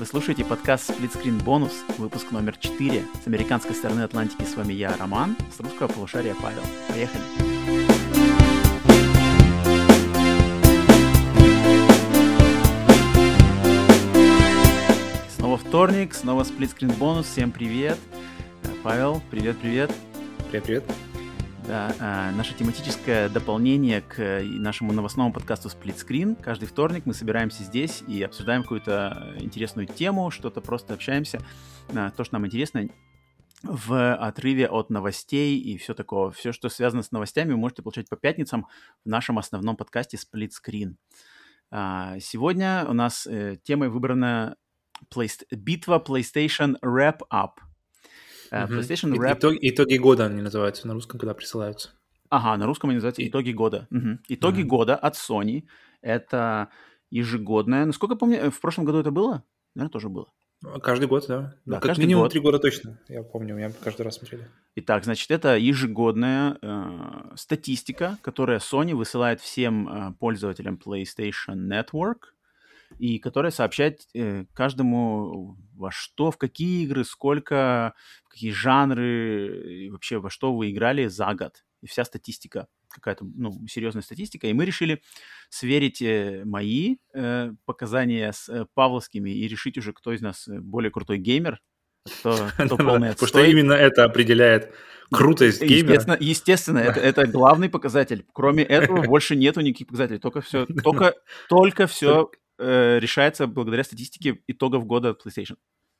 Вы слушаете подкаст Split Screen Bonus, выпуск номер 4. С американской стороны Атлантики с вами я, Роман, с русского полушария Павел. Поехали! Снова вторник, снова Split Screen Bonus. Всем привет! Павел, привет-привет! Привет-привет! Да, а, наше тематическое дополнение к э, нашему новостному подкасту Split Screen. Каждый вторник мы собираемся здесь и обсуждаем какую-то интересную тему, что-то просто общаемся, а, то, что нам интересно, в отрыве от новостей и все такое. Все, что связано с новостями, вы можете получать по пятницам в нашем основном подкасте Split Screen. А, сегодня у нас э, темой выбрана Play... битва PlayStation Wrap Uh, PlayStation Wrap... Итоги, итоги года они называются на русском, когда присылаются. Ага, на русском они называются итоги года. Угу. Итоги uh года от Sony. Это ежегодное. Насколько я помню, в прошлом году это было? Наверное, тоже было. Каждый год, да. да ну, как минимум три года точно. Я помню, меня каждый раз смотрели. Итак, значит, это ежегодная э, статистика, которая Sony высылает всем э, пользователям PlayStation Network и которая сообщает э, каждому во что, в какие игры, сколько, в какие жанры и вообще во что вы играли за год. И вся статистика, какая-то ну, серьезная статистика. И мы решили сверить э, мои э, показания с э, павловскими и решить уже, кто из нас более крутой геймер, кто, кто полный Потому что именно это определяет крутость геймера. Естественно, естественно это, это главный показатель. Кроме этого больше нету никаких показателей. Только все, только, только все э, решается благодаря статистике итогов года от PlayStation.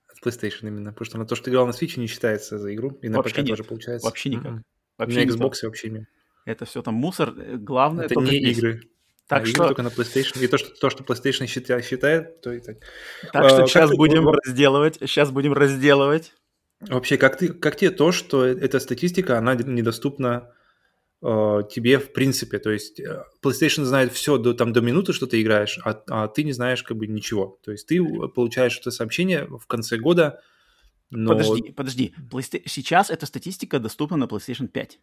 От PlayStation именно, потому что на то, что ты играл на Switch, не считается за игру, и на вообще ПК нет. тоже получается. Вообще никак. Mm-hmm. Вообще на Xbox вообще нет. Это все там мусор. Э, главное это не здесь. игры. Так а что... только на PlayStation. И то, что, то, что PlayStation считает, считает то и так. Так что а, сейчас будем ты... разделывать. Сейчас будем разделывать. Вообще, как, ты, как тебе то, что э, эта статистика, она недоступна тебе в принципе. То есть э, PlayStation знает все до, там, до минуты, что ты играешь, а, а ты не знаешь как бы ничего. То есть ты получаешь это сообщение в конце года, но... Подожди, подожди. Playsta... Сейчас эта статистика доступна на PlayStation 5.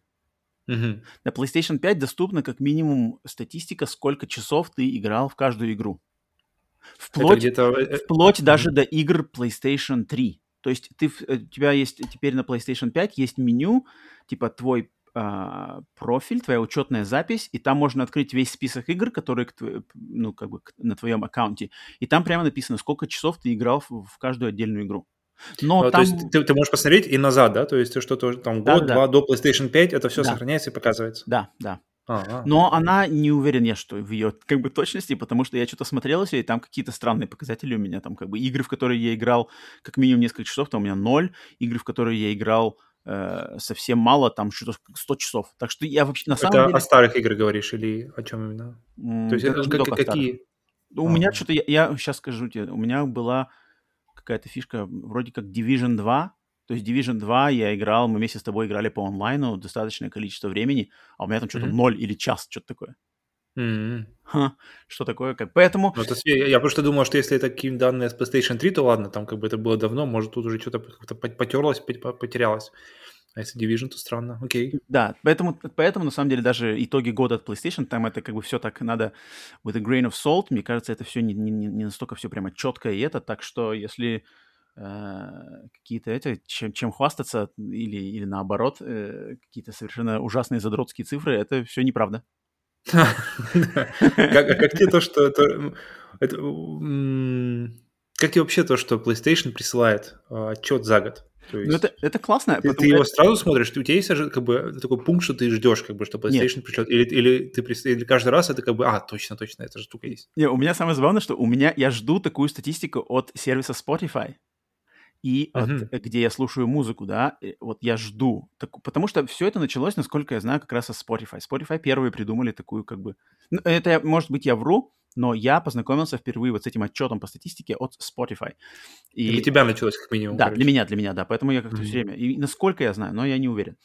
Угу. На PlayStation 5 доступна как минимум статистика, сколько часов ты играл в каждую игру. Вплоть, э, вплоть даже до игр PlayStation 3. То есть ты, у тебя есть теперь на PlayStation 5 есть меню, типа твой профиль, твоя учетная запись, и там можно открыть весь список игр, которые ну, как бы на твоем аккаунте. И там прямо написано, сколько часов ты играл в, каждую отдельную игру. Но а, там... То есть ты, ты можешь посмотреть и назад, да? То есть что-то там да, год-два да. до PlayStation 5, это все да. сохраняется и показывается? Да, да. Но она не уверен я, что в ее как бы точности, потому что я что-то смотрел и там какие-то странные показатели у меня, там как бы игры, в которые я играл как минимум несколько часов, там у меня ноль, игры, в которые я играл э, совсем мало, там что-то 100 часов. Так что я вообще на самом это деле... о старых играх говоришь или о чем именно? Mm, То есть это как, какие? Ну, у а. меня что-то, я, я сейчас скажу тебе, у меня была какая-то фишка вроде как Division 2, то есть Division 2 я играл, мы вместе с тобой играли по онлайну достаточное количество времени, а у меня там что-то mm-hmm. 0 или час, что-то такое. Mm-hmm. Ха, что такое, как поэтому... Ну, то есть, я, я просто думал, что если это какие данные с PlayStation 3, то ладно, там как бы это было давно, может тут уже что-то как-то потерлось, потерялось. А если Division, то странно. Окей. Да, поэтому, поэтому на самом деле даже итоги года от PlayStation, там это как бы все так надо with a grain of salt. Мне кажется, это все не, не, не настолько все прямо четко и это, так что если э, какие-то эти, чем, чем хвастаться или, или наоборот, э, какие-то совершенно ужасные задротские цифры, это все неправда. Как тебе то, что это... Как тебе вообще то, что PlayStation присылает а, отчет за год? То есть, ну, это, это классно. Ты, ты его сразу смотришь, у тебя есть как бы такой пункт, что ты ждешь, как бы, что PlayStation Нет. пришлет, или, или ты или каждый раз это как бы, а, точно, точно, эта штука есть. Не, у меня самое забавное, что у меня, я жду такую статистику от сервиса Spotify, и uh-huh. от, где я слушаю музыку, да, вот я жду, так, потому что все это началось, насколько я знаю, как раз с Spotify. Spotify первые придумали такую как бы, ну, это, может быть, я вру, но я познакомился впервые вот с этим отчетом по статистике от Spotify. И... Для тебя началось как минимум. Да, короче. для меня, для меня, да. Поэтому я как-то mm-hmm. все время, и насколько я знаю, но я не уверен.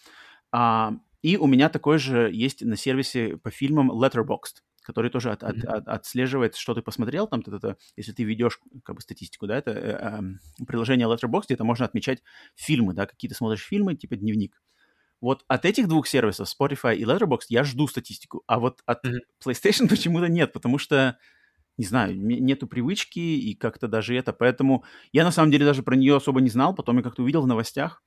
А, и у меня такой же есть на сервисе по фильмам Letterboxd который тоже от, от, от, отслеживает, что ты посмотрел, там, это, если ты ведешь как бы статистику, да, это э, э, приложение Letterboxd, где это можно отмечать фильмы, да, какие ты смотришь фильмы, типа дневник. Вот от этих двух сервисов, Spotify и Letterboxd, я жду статистику, а вот от mm-hmm. PlayStation почему-то нет, потому что не знаю, нету привычки и как-то даже это. Поэтому я на самом деле даже про нее особо не знал. Потом я как-то увидел в новостях.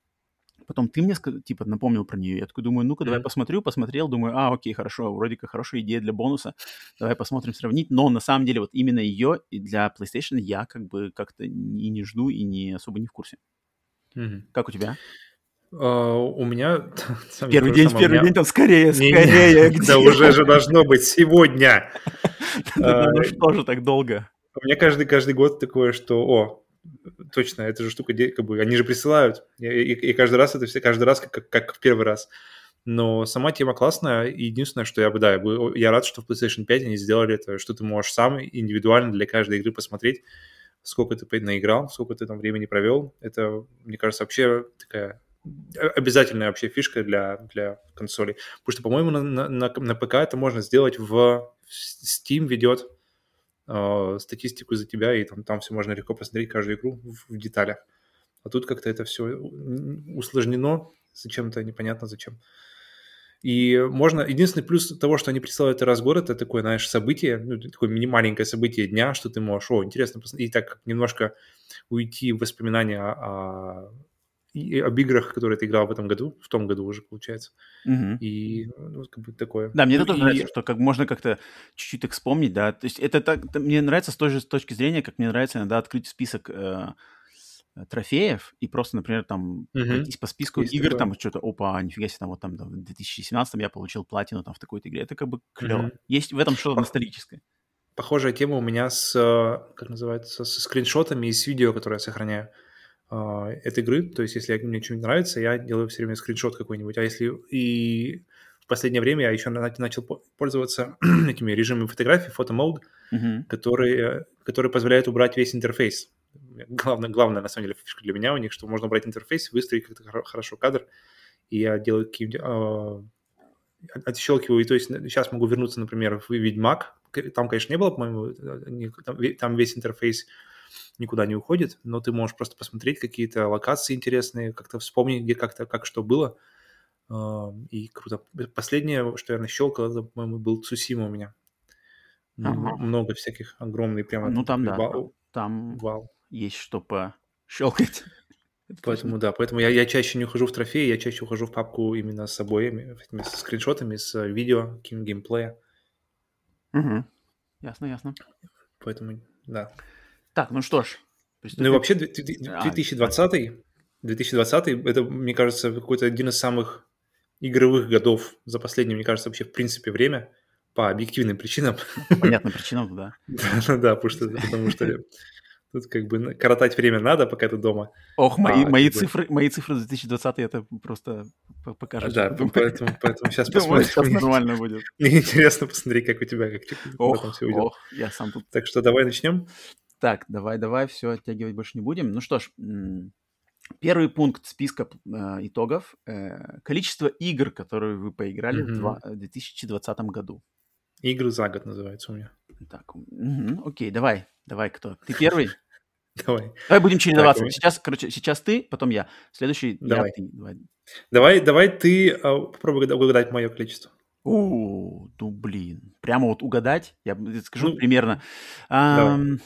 Потом ты мне, типа, напомнил про нее. Я такой думаю, ну-ка, давай посмотрю. Посмотрел, думаю, а, окей, хорошо, вроде как хорошая идея для бонуса. Давай посмотрим, сравнить. Но на самом деле вот именно ее для PlayStation я как бы как-то и не жду, и не особо не в курсе. Мгм. Как у тебя? А, у меня... Первый день, самое. Первый меня- день там скорее, скорее. где Да уже же должно быть сегодня. А, Ну что же так долго? У меня каждый, каждый год такое, что, о, точно, эта же штука, как бы, они же присылают. И, и- и каждый раз это все, каждый раз как, как, в первый раз. Но сама тема классная. И Единственное, что я бы, да, я, бы- я рад, что в PlayStation 5 они сделали это, что ты можешь сам индивидуально для каждой игры посмотреть, сколько ты наиграл, сколько ты там времени провел. Это, мне кажется, вообще такая обязательная вообще фишка для, для консолей. Потому что, по-моему, на, на- на ПК это можно сделать в... Steam ведет э, статистику за тебя, и там, там все можно легко посмотреть каждую игру в, в деталях. А тут как-то это все усложнено, зачем-то непонятно зачем. И можно... Единственный плюс того, что они присылают раз в год, это такое, знаешь, событие, ну, такое мини-маленькое событие дня, что ты можешь, о, интересно, и так немножко уйти в воспоминания о, и об играх, которые ты играл в этом году, в том году уже, получается. Мгм. И ну, как бы такое. Да, мне Ну, это тоже и- нравится, что как можно как-то чуть-чуть так вспомнить, да. То есть это так, это мне нравится с той же точки зрения, как мне нравится иногда открыть список э, трофеев и просто, например, там Мгм. пройтись по списку Есть игр, такое. там что-то, опа, нифига себе, там вот там да, в 2017 я получил платину там в такой-то игре. Это как бы клево. Мгм. Есть в этом что-то ностальгическое. Похожая тема у меня с, э, как называется, со скриншотами и с видео, которые я сохраняю а, этой игры. То есть, если мне что-нибудь нравится, я делаю все время скриншот какой-нибудь. А если и в последнее время я еще на- начал по- пользоваться этими режимами фотографий, фотомод, Мгм. которые, которые позволяют убрать весь интерфейс. Главное, главное, на самом деле, фишка для меня у них, что можно убрать интерфейс, выстроить как-то хоро- хорошо кадр, и я делаю какие-нибудь... а, от- отщелкиваю, и то есть сейчас могу вернуться, например, в Ведьмак. Там, конечно, не было, по-моему, э, там весь интерфейс никуда не уходит, но ты можешь просто посмотреть какие-то локации интересные, как-то вспомнить, где как-то, как что было. А, И круто. Последнее, что я нащелкал, это, по-моему, был Цусима у меня. Ага. Много всяких, огромный прямо. Ну там, да, вау, там вау. есть что пощелкать. Поэтому, да, поэтому я, я чаще не ухожу в трофеи, я чаще ухожу в папку именно с этими с скриншотами, с э, видео, каким геймплея. Мгм. Ясно, ясно. Поэтому, да. Так, ну что ж. Ну и приступим. вообще две- две- две- А, 2020, 2020 это, мне кажется, какой-то один из самых игровых годов за последнее, мне кажется, вообще в принципе время по объективным причинам. Понятно, причина, да. Да, да, потому что, потому что тут как бы коротать время надо, пока ты дома. Ох, мои, А, мои как бы- цифры, мои цифры за 2020 это просто покажет. Да, поэтому, поэтому сейчас посмотрим. нормально будет. Мне интересно посмотреть, как у тебя, как Ох, все уйдет. ох, я сам тут. Так что давай начнем. Так, давай, давай, все, оттягивать больше не будем. Ну что ж, первый пункт списка э, итогов. э, количество игр, которые вы поиграли два- в 2020 году. Игры за год называется у меня. Так, мгм, окей, давай, давай, кто? Ты первый? Давай. Давай будем чередоваться. меня- Сейчас, короче, сейчас ты, потом я. Следующий Давай. я, ты. Давай. Давай, давай ты а, попробуй угада- угадать мое количество. У, ну блин, прямо вот угадать, я скажу Ну, примерно. давай.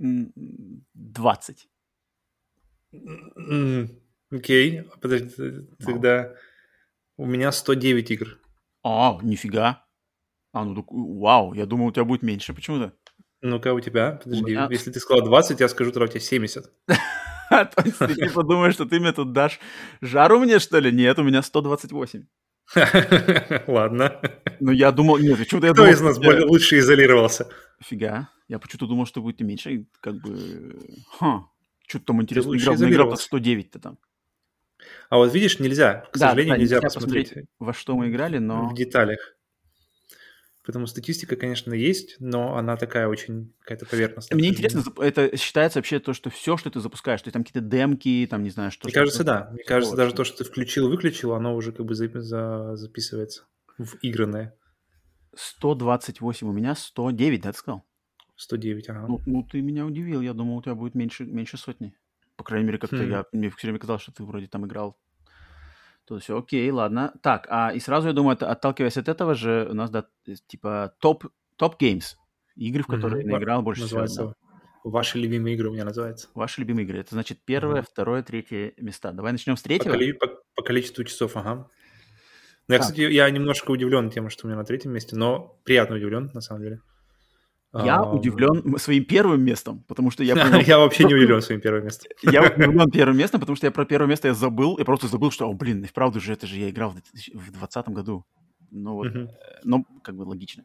Ам, м, 20. М, Окей, подожди, т- тогда у меня 109 игр. А, нифига. А, ну так, вау, я думал, у тебя будет меньше почему-то. Ну-ка, у тебя, подожди, меня- если ты сказал 20, я скажу, тогда у тебя 70. То есть ты типа думаешь, что ты мне тут дашь жару мне, что ли? Нет, у меня 128. Ладно. Ну, я думал, нет, почему-то я Кто думал, из нас более лучше изолировался? Фига. Я почему-то думал, что будет меньше. Как бы... Ха. Что-то там интересно. Играл, изолировался. 109-то там. А вот видишь, нельзя, к Да, сожалению, да, нельзя нельзя посмотреть посмотреть, во что мы играли, но... в деталях. Поэтому статистика, конечно, есть, но она такая очень какая-то поверхностная. Мне интересно, это считается вообще то, что все, что ты запускаешь, то есть там какие-то демки, там, не знаю, что... Мне что- кажется, да. Мне кажется, даже то, что ты включил-выключил, оно уже как бы за- за- записывается в игранное. 128, у меня 109, да, ты сказал? 109, ага. Ну, ну, ты меня удивил, я думал, у тебя будет меньше, меньше сотни. По крайней мере, как-то Хм. я, мне все время казалось, что ты вроде там играл. То все, окей, ладно. Так, а и сразу, я думаю, отталкиваясь от этого же, у нас, да, э, типа топ, Top Games. Игры, в которые Ва- наиграл больше всего. Называется Ваши любимые игры у меня называется. Ваши любимые игры. Это значит первое, Мгм. второе, третье места. Давай начнем с По, третьего. коли- по- по количеству часов, ага. Ну, я, кстати, я немножко удивлен тем, что у меня на третьем месте, но приятно удивлен, на самом деле. Я Ам, удивлен своим первым местом, потому что я понял, Я вообще не удивлен своим первым местом. Я удивлен первым местом, потому что я про первое место я забыл, я просто забыл, что, о, блин, и вправду же, это же я играл в 2000 в 2020 году. Ну вот, Мгм. ну, как бы логично.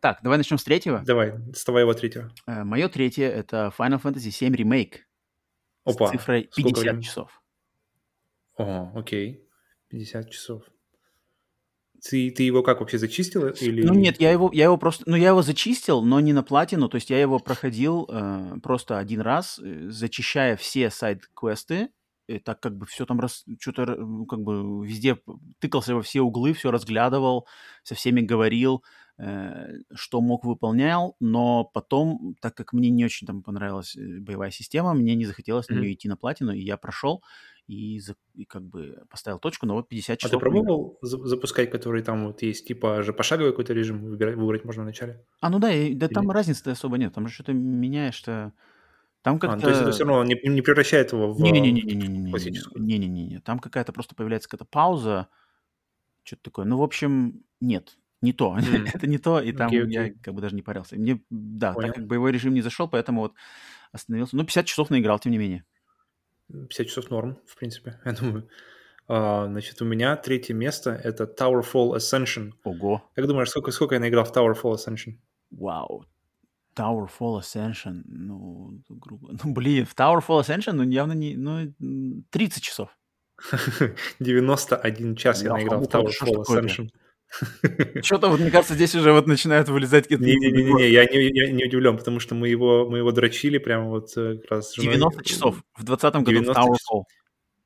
Так, давай начнем с третьего. Давай, с твоего третьего. Мое третье — это Final Fantasy VII Remake Опа. с цифрой Сколько 50 времени? часов. О, окей. 50 часов. Ты, ты его как вообще зачистил? Или... Ну нет, я его, я его просто, ну я его зачистил, но не на платину, то есть я его проходил э, просто один раз, э, зачищая все сайд-квесты, и так как бы все там раз, что-то как бы везде тыкался во все углы, все разглядывал, со всеми говорил, э, что мог выполнял, но потом, так как мне не очень там понравилась э, боевая система, мне не захотелось на Мгм. нее идти на платину, и я прошел и, за- и как бы поставил точку, но вот 50 А часов. ты у меня. пробовал за- запускать, который там вот есть, типа же пошаговый какой-то режим выбирать, выбрать можно вначале? А, ну да, и- да там Или- разницы особо нет. Там же что-то меняешь-то... Там А, ну, как-то... то есть это все равно не, не превращает его в Не-не-не-не-не-не-не. классическую. Не-не-не. Там какая-то просто появляется какая-то пауза, что-то такое. Ну, в общем, нет, не то. М. Это не то, и там Окей, я окей. как бы даже не парился. Мне, да, Понял. так как боевой режим не зашел, поэтому вот остановился. Ну, 50 часов наиграл, тем не менее. 50 часов норм, в принципе, я думаю. А, значит, у меня третье место — это Towerfall Ascension. Ого. Как думаешь, сколько, сколько я наиграл в Towerfall Ascension? Вау. Towerfall Ascension. Ну, грубо. Ну, блин, в Towerfall Ascension, ну, явно не... Ну, м, 30 часов. 91 час я Бляха, наиграл в Towerfall такое-то? Что-то вот, мне кажется, здесь уже вот начинают вылезать какие-то... Не-не-не, я не, я не удивлен, потому что мы его, мы его дрочили прямо вот э, как раз с женой. 90 часов. В 20 году в 90 часов. Towerfall.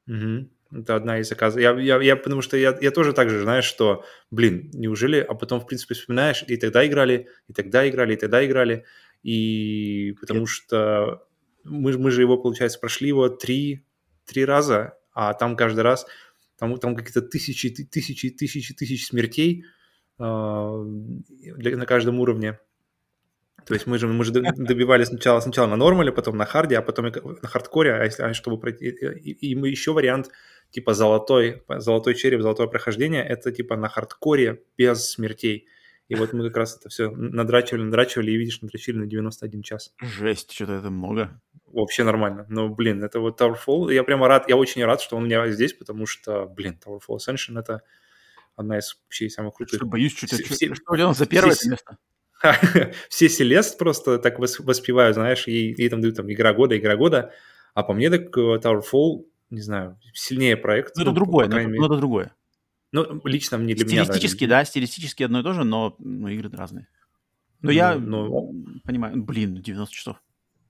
Мгм. Это одна из заказов. Я, я, я, потому что я, я тоже так же, знаешь, что, блин, неужели, а потом, в принципе, вспоминаешь, и тогда играли, и тогда играли, и тогда играли, и потому что мы, мы же его, получается, прошли его три, три раза, а там каждый раз, там, там какие-то тысячи, ты- тысячи, тысячи, тысячи смертей а, для- на каждом уровне. То есть мы же, мы же добивали сначала, сначала на нормале, потом на харде, а потом на хардкоре, а если, а чтобы пройти... И, и мы еще вариант, типа золотой, золотой череп, золотое прохождение, это типа на хардкоре без смертей. И вот мы как раз это все надрачивали, надрачивали, и видишь, надрачили на 91 час. Жесть, что-то это много. Вообще нормально. Но, блин, это вот Towerfall. Я прямо рад, я очень рад, что он у меня здесь, потому что, блин, Towerfall Ascension это одна из вообще самых крутых. Что боюсь, что-то... Все- Что, у тебя за первое все- место? все Селест просто так вос- воспевают, знаешь, и, и там дают там игра года, игра года. А по мне так э, Towerfall, не знаю, сильнее проект. Ну, это по другое, но крайней это, ну, это другое. Ну, лично мне для меня. Стилистически, да, стилистически одно и то же, но ну, игры разные. Но Ну, я ну- понимаю, ну, блин, 90 часов.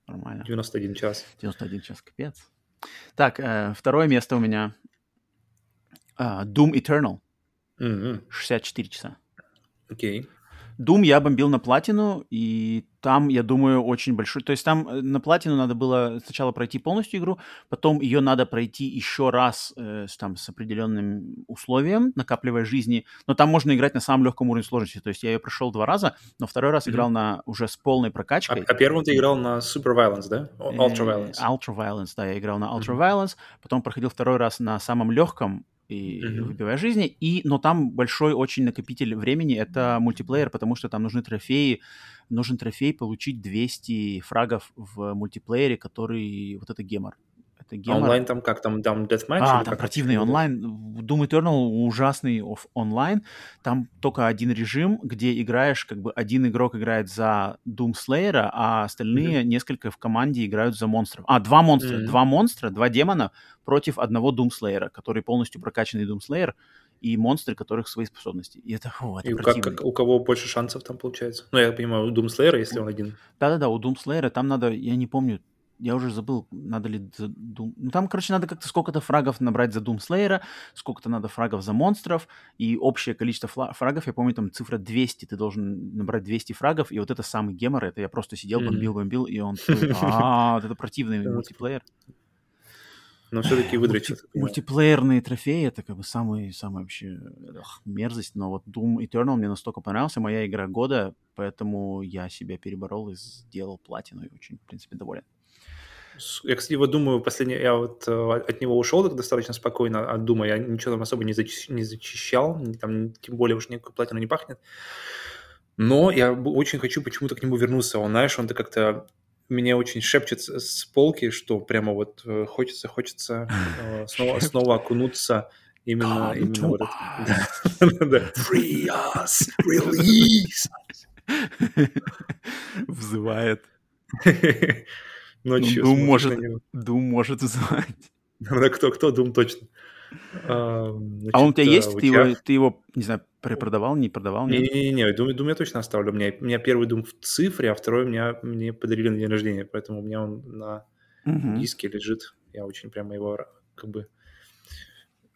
Нормально. 91 час. 91 час, капец. Так, э, второе место у меня. А, Doom Eternal, Мгм. 64 часа. Окей. Doom я бомбил на платину, и там, я думаю, очень большой... То есть там э, на платину надо было сначала пройти полностью игру, потом ее надо пройти еще раз э, с, там, с определенным условием, накапливая жизни. Но там можно играть на самом легком уровне сложности. То есть я ее прошел два раза, но второй раз Мгм. играл на уже с полной А, прокачкой. а первым ты играл на Super Violence, да? О- Ultra Э, Violence. Ultra Violence, да, я играл на Ultra Мгм. Violence, потом проходил второй раз на самом легком и Мгм. выбивая жизни, и, но там большой очень накопитель времени, это мультиплеер, потому что там нужны трофеи, нужен трофей получить 200 фрагов в мультиплеере, который, вот это гемор. Это А гемор. онлайн там как? Там, там Deathmatch? А, там как противный онлайн. Doom Eternal ужасный оф- онлайн. Там только один режим, где играешь, как бы один игрок играет за Doom Slayer, а остальные несколько в команде играют за монстров. А, два монстра. Мгм. Два монстра, два демона против одного Doom Slayer, который полностью прокачанный Doom Slayer, и монстры, которых свои способности. И это, фу, это И как, как- у кого больше шансов там получается? Ну, я понимаю, у Doom Slayer, если он один. Да-да-да, у Doom Slayer там надо, я не помню, я уже забыл, надо ли за Doom... Ну, там, короче, надо как-то сколько-то фрагов набрать за Doom Slayer, сколько-то надо фрагов за монстров, и общее количество фла- фрагов, я помню, там цифра 200, ты должен набрать 200 фрагов, и вот это самый гемор, это я просто сидел, Мгм. бомбил, бомбил, и он... А, вот это противный мультиплеер. но все-таки выдрочил. Мульти- мультиплеерные трофеи это как бы самый, самый вообще мерзость, но вот Doom Eternal мне настолько понравился, моя игра года, поэтому я себя переборол и сделал платину и очень, в принципе, доволен. Я, кстати, вот думаю, последний, я вот э, от него ушел так достаточно спокойно от Дума, я ничего там особо не, зачи- не зачищал, там, тем более уж никакой платину не пахнет. Но я очень хочу почему-то к нему вернуться. Он, знаешь, он-то как-то меня очень шепчет с, полки, что прямо вот э, хочется, хочется э, снова, снова окунуться именно, Come именно to в этот... Да, да. Free us, release. Взывает. Ну, Ну, Doom может, это не- Doom может взывать. Да, кто, кто, Doom точно. А, А он у тебя есть? у Ты тебя- его, ты его, не знаю, препродавал, не продавал? Не-не-не, Doom, Doom я точно оставлю. У меня, у меня первый Doom в цифре, а второй меня, мне подарили на день рождения, поэтому у меня он на диске лежит. Я очень прямо его как бы...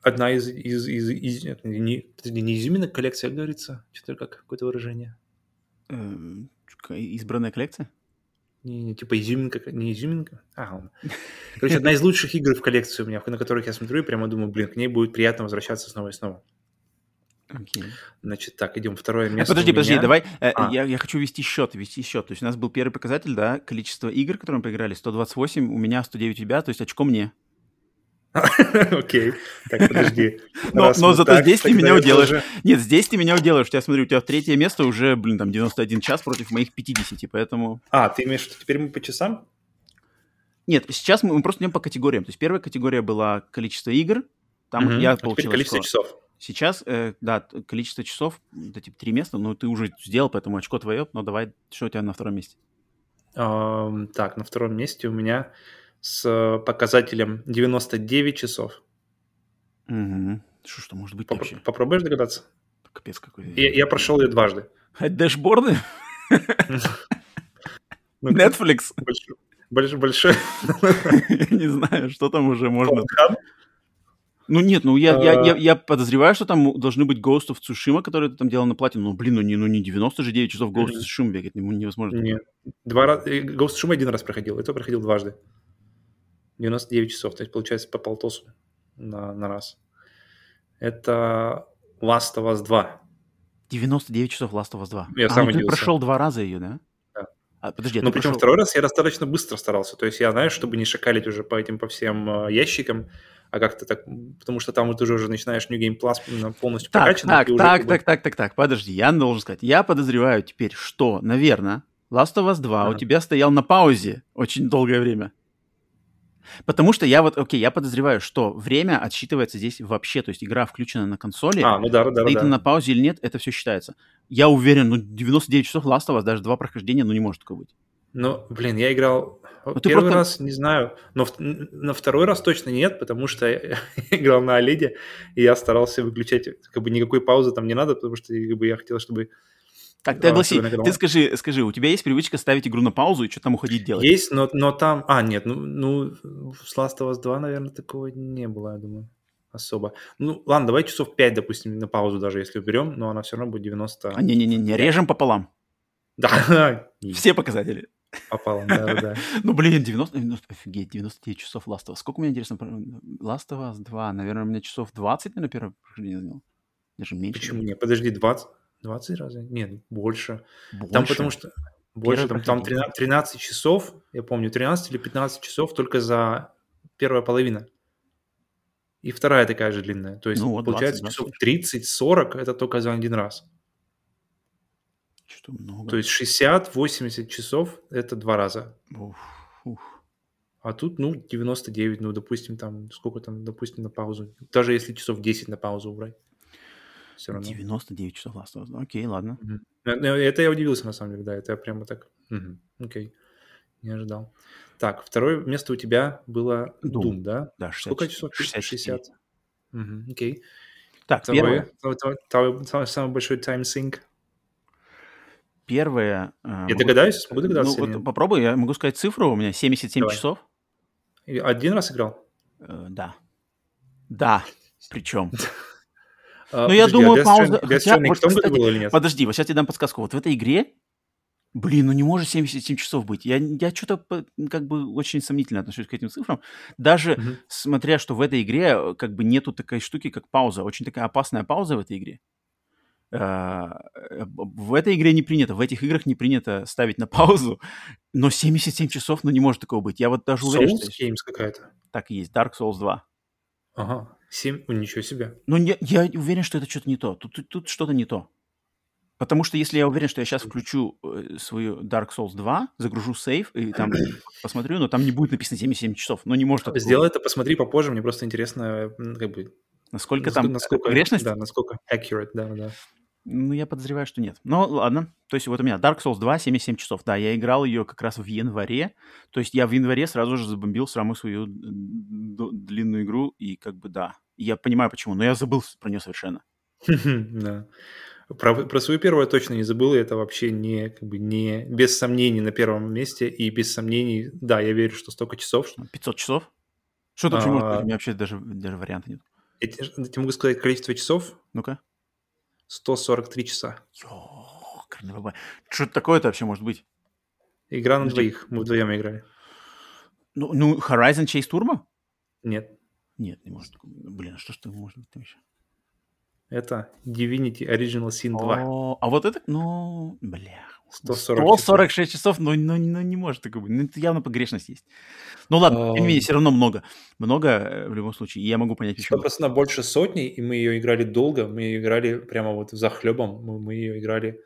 Одна из... из, из, из- не, не изюминок коллекции, как говорится? Что-то как какое-то выражение. Э, к- Избранная коллекция? Не, не, типа изюминка, не изюминка. А, ладно. Короче, одна из лучших игр в коллекции у меня, на которых я смотрю и прямо думаю, блин, к ней будет приятно возвращаться снова и снова. Окей. Значит, так, идем. Второе А, место подожди, у подожди, меня. давай. э, А. Я, я хочу вести счет, вести счет. То есть у нас был первый показатель, да, количество игр, которые мы поиграли, 128, у меня 109 у тебя, то есть очко мне. Окей. Так, подожди. Но- но зато так, здесь ты меня я уделаешь. тоже- Нет, здесь ты меня уделаешь. У тебя, смотри, у тебя третье место уже, блин, там 91 час против моих 50, поэтому... А, ты имеешь виду, теперь мы по часам? Нет, сейчас мы, мы просто идем по категориям. То есть первая категория была количество игр, там Мгм. я А получил количество очко. часов. Сейчас, э, да, количество часов, это типа три места, но ты уже сделал, поэтому очко твое, но давай, что у тебя на втором месте? Ам, Так, на втором месте у меня с показателем 99 часов. Угу. Что, что может быть Попро- вообще? Попробуешь догадаться? Капец какой. Я, я прошел ее дважды. А Дэшборды? Ну, Netflix? Большой, больш- большой. Я не знаю, что там уже можно. Ну нет, ну я, я, я, А. я подозреваю, что там должны быть Ghost of Tsushima, который ты там делал на платину. Ну блин, ну не, ну не 99 часов Ghost of. Tsushima бегать ему невозможно. Нет. Два раза. Ghost Shima один раз проходил, это проходил дважды. 99 часов, то есть получается по полтосу на, на раз. Это Last of Us 2. 99 часов Last of Us 2. Я а, сам ну ты прошел два раза ее, да? Да. А, подожди, а Ну, причем прошел- второй раз я достаточно быстро старался. То есть я, знаешь, чтобы не шакалить уже по этим, по всем э, ящикам, а как-то так, потому что там вот уже, уже начинаешь New Game Plus полностью Так, прокачан. так, и уже так, бы- так, так, так, так, подожди, я должен сказать. Я подозреваю теперь, что, наверное, Last of Us 2 у Ага. тебя стоял на паузе очень долгое время. Потому что я вот, окей, я подозреваю, что время отсчитывается здесь вообще, то есть игра включена на консоли, А, ну да, да, стоит да. на паузе или нет, это все считается. Я уверен, ну 99 часов Last of Us, даже два прохождения, ну не может такого быть. Ну, блин, я играл Ну, ты первый просто- раз, не знаю, но в- на второй раз точно нет, потому что я играл на Оледе, и я старался выключать, как бы никакой паузы там не надо, потому что как бы, я хотел, чтобы Так, ты А, огласи, особенно, когда ты скажи, скажи, у тебя есть привычка ставить игру на паузу и что там уходить делать? есть, но, но там... А, нет, ну, ну, с Last of Us 2, наверное, такого не было, я думаю, особо. Ну, ладно, давай часов 5, допустим, на паузу даже если уберем, но она все равно будет 90... А, не-не-не, режем пополам. Да, Все показатели. попало, да-да-да. Ну, блин, 90, 90, офигеть, 99 часов Last of Us. Сколько у меня, интересно, Last of Us 2? Наверное, у меня часов 20, наверное, первое прохождение занял. Даже меньше. Почему нет? Подожди, 20? 20 разве? Нет, больше. Больше. Там потому что больше, там, там прохождение. 13, 13 часов, я помню, 13 или 15 часов только за первая половина. И вторая такая же длинная. То есть, Ну вот, получается, 20, часов 30-40 это только за один раз. Что много. То есть 60-80 часов это два раза. Уф, уф. А тут, ну, 99, ну, допустим, там, сколько там, допустим, на паузу. Даже если часов 10 на паузу убрать. Все равно. 99 часов Last of Us. Ну, Окей, ладно. Э, э, Это я удивился, на самом деле, да, это я прямо так, окей, не ожидал. Так, второе место у тебя было Doom. Doom, да? Да, 60, Сколько часов? 64. 60. Мгм, окей. Так, первое. Второе, твой- твой- твой самый, большой таймсинк. Первое. э, Я могу- догадаюсь, смогу догадаться Ну, вот нет? попробуй, я могу сказать цифру, у меня 77 Давай. часов. Один раз играл? Э, да. Да, причем. А, Ну, я подожди, думаю, а пауза- хотя, вот, кстати, было или нет? Подожди, вот сейчас я дам подсказку. Вот в этой игре Блин, ну не может 77 часов быть. Я, я что-то как бы очень сомнительно отношусь к этим цифрам. Даже Мгм. смотря, что в этой игре э, как бы нету такой штуки, как пауза. Очень такая опасная пауза в этой игре. А, э, б- В этой игре не принято, в этих играх не принято ставить на паузу, но 77 часов, ну не может такого быть. Я вот даже уверен, Souls что Games какая-то. так и есть. Dark Souls 2. Ага. 7, о, ничего себе. Но не- я уверен, что это что-то не то. Тут, тут, тут что-то не то. Потому что если я уверен, что я сейчас включу э, свою Dark Souls 2, загружу сейв и там посмотрю, но там не будет написано 77 часов. Но не может такого Сделай это, посмотри попозже, мне просто интересно, как бы, Насколько наск- там насколько, погрешность? да, насколько accurate, да, да. Ну, я подозреваю, что нет. Ну, ладно. То есть вот у меня Dark Souls 2, 77 часов. Да, я играл ее как раз в январе. То есть я в январе сразу же забомбил самую свою длинную игру. И как бы да. Я понимаю почему, но я забыл про нее совершенно. Да. Про, про свою первую я точно не забыл, и это вообще не, как бы не, без сомнений на первом месте, и без сомнений, да, я верю, что столько часов, что 500 часов? Что тут еще может быть? А. У меня вообще даже, даже варианта нет. я тебе, я тебе могу сказать количество часов, Ну-ка. 143 часа. Что это такое-то вообще может быть? Игра на Подожди. двоих, мы вдвоем играли. Ну, ну, Horizon Chase Turbo? Нет, Нет, не может. Блин, а что ж это может быть там еще? это Divinity Original Sin 2. О, а вот это, ну, бля. 140 146 часов, ну, ну, ну, не может такого быть. Ну, это явно погрешность есть. Ну ладно, тем не менее, все равно много. Много э, в любом случае. И я могу понять, почему. процентов больше сотни, и мы ее играли долго, мы ее играли прямо вот за хлебом, мы, мы ее играли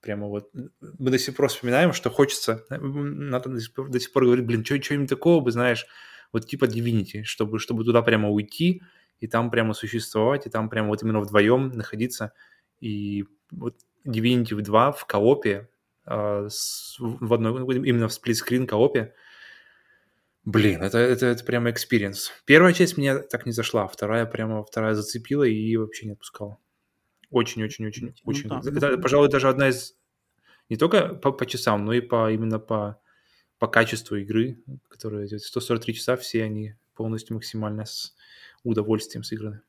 прямо вот... Мы до сих пор вспоминаем, что хочется, надо до сих пор, до сих пор говорить, блин, что, что-нибудь такого бы, знаешь, вот типа Divinity, чтобы, чтобы туда прямо уйти, и там прямо существовать, и там прямо вот именно вдвоем находиться, и вот Divinity 2 в коопе, а, с- в одной, именно в split-screen коопе, Блин, это, это, это прямо experience. Первая часть меня так не зашла, вторая прямо, вторая зацепила и вообще не отпускала. Очень-очень-очень, Ну очень. да, это, ну, пожалуй, даже одна из не только по, по часам, но и по именно по, по качеству игры, которые эти 143 часа, все они полностью максимально с удовольствием сыграны.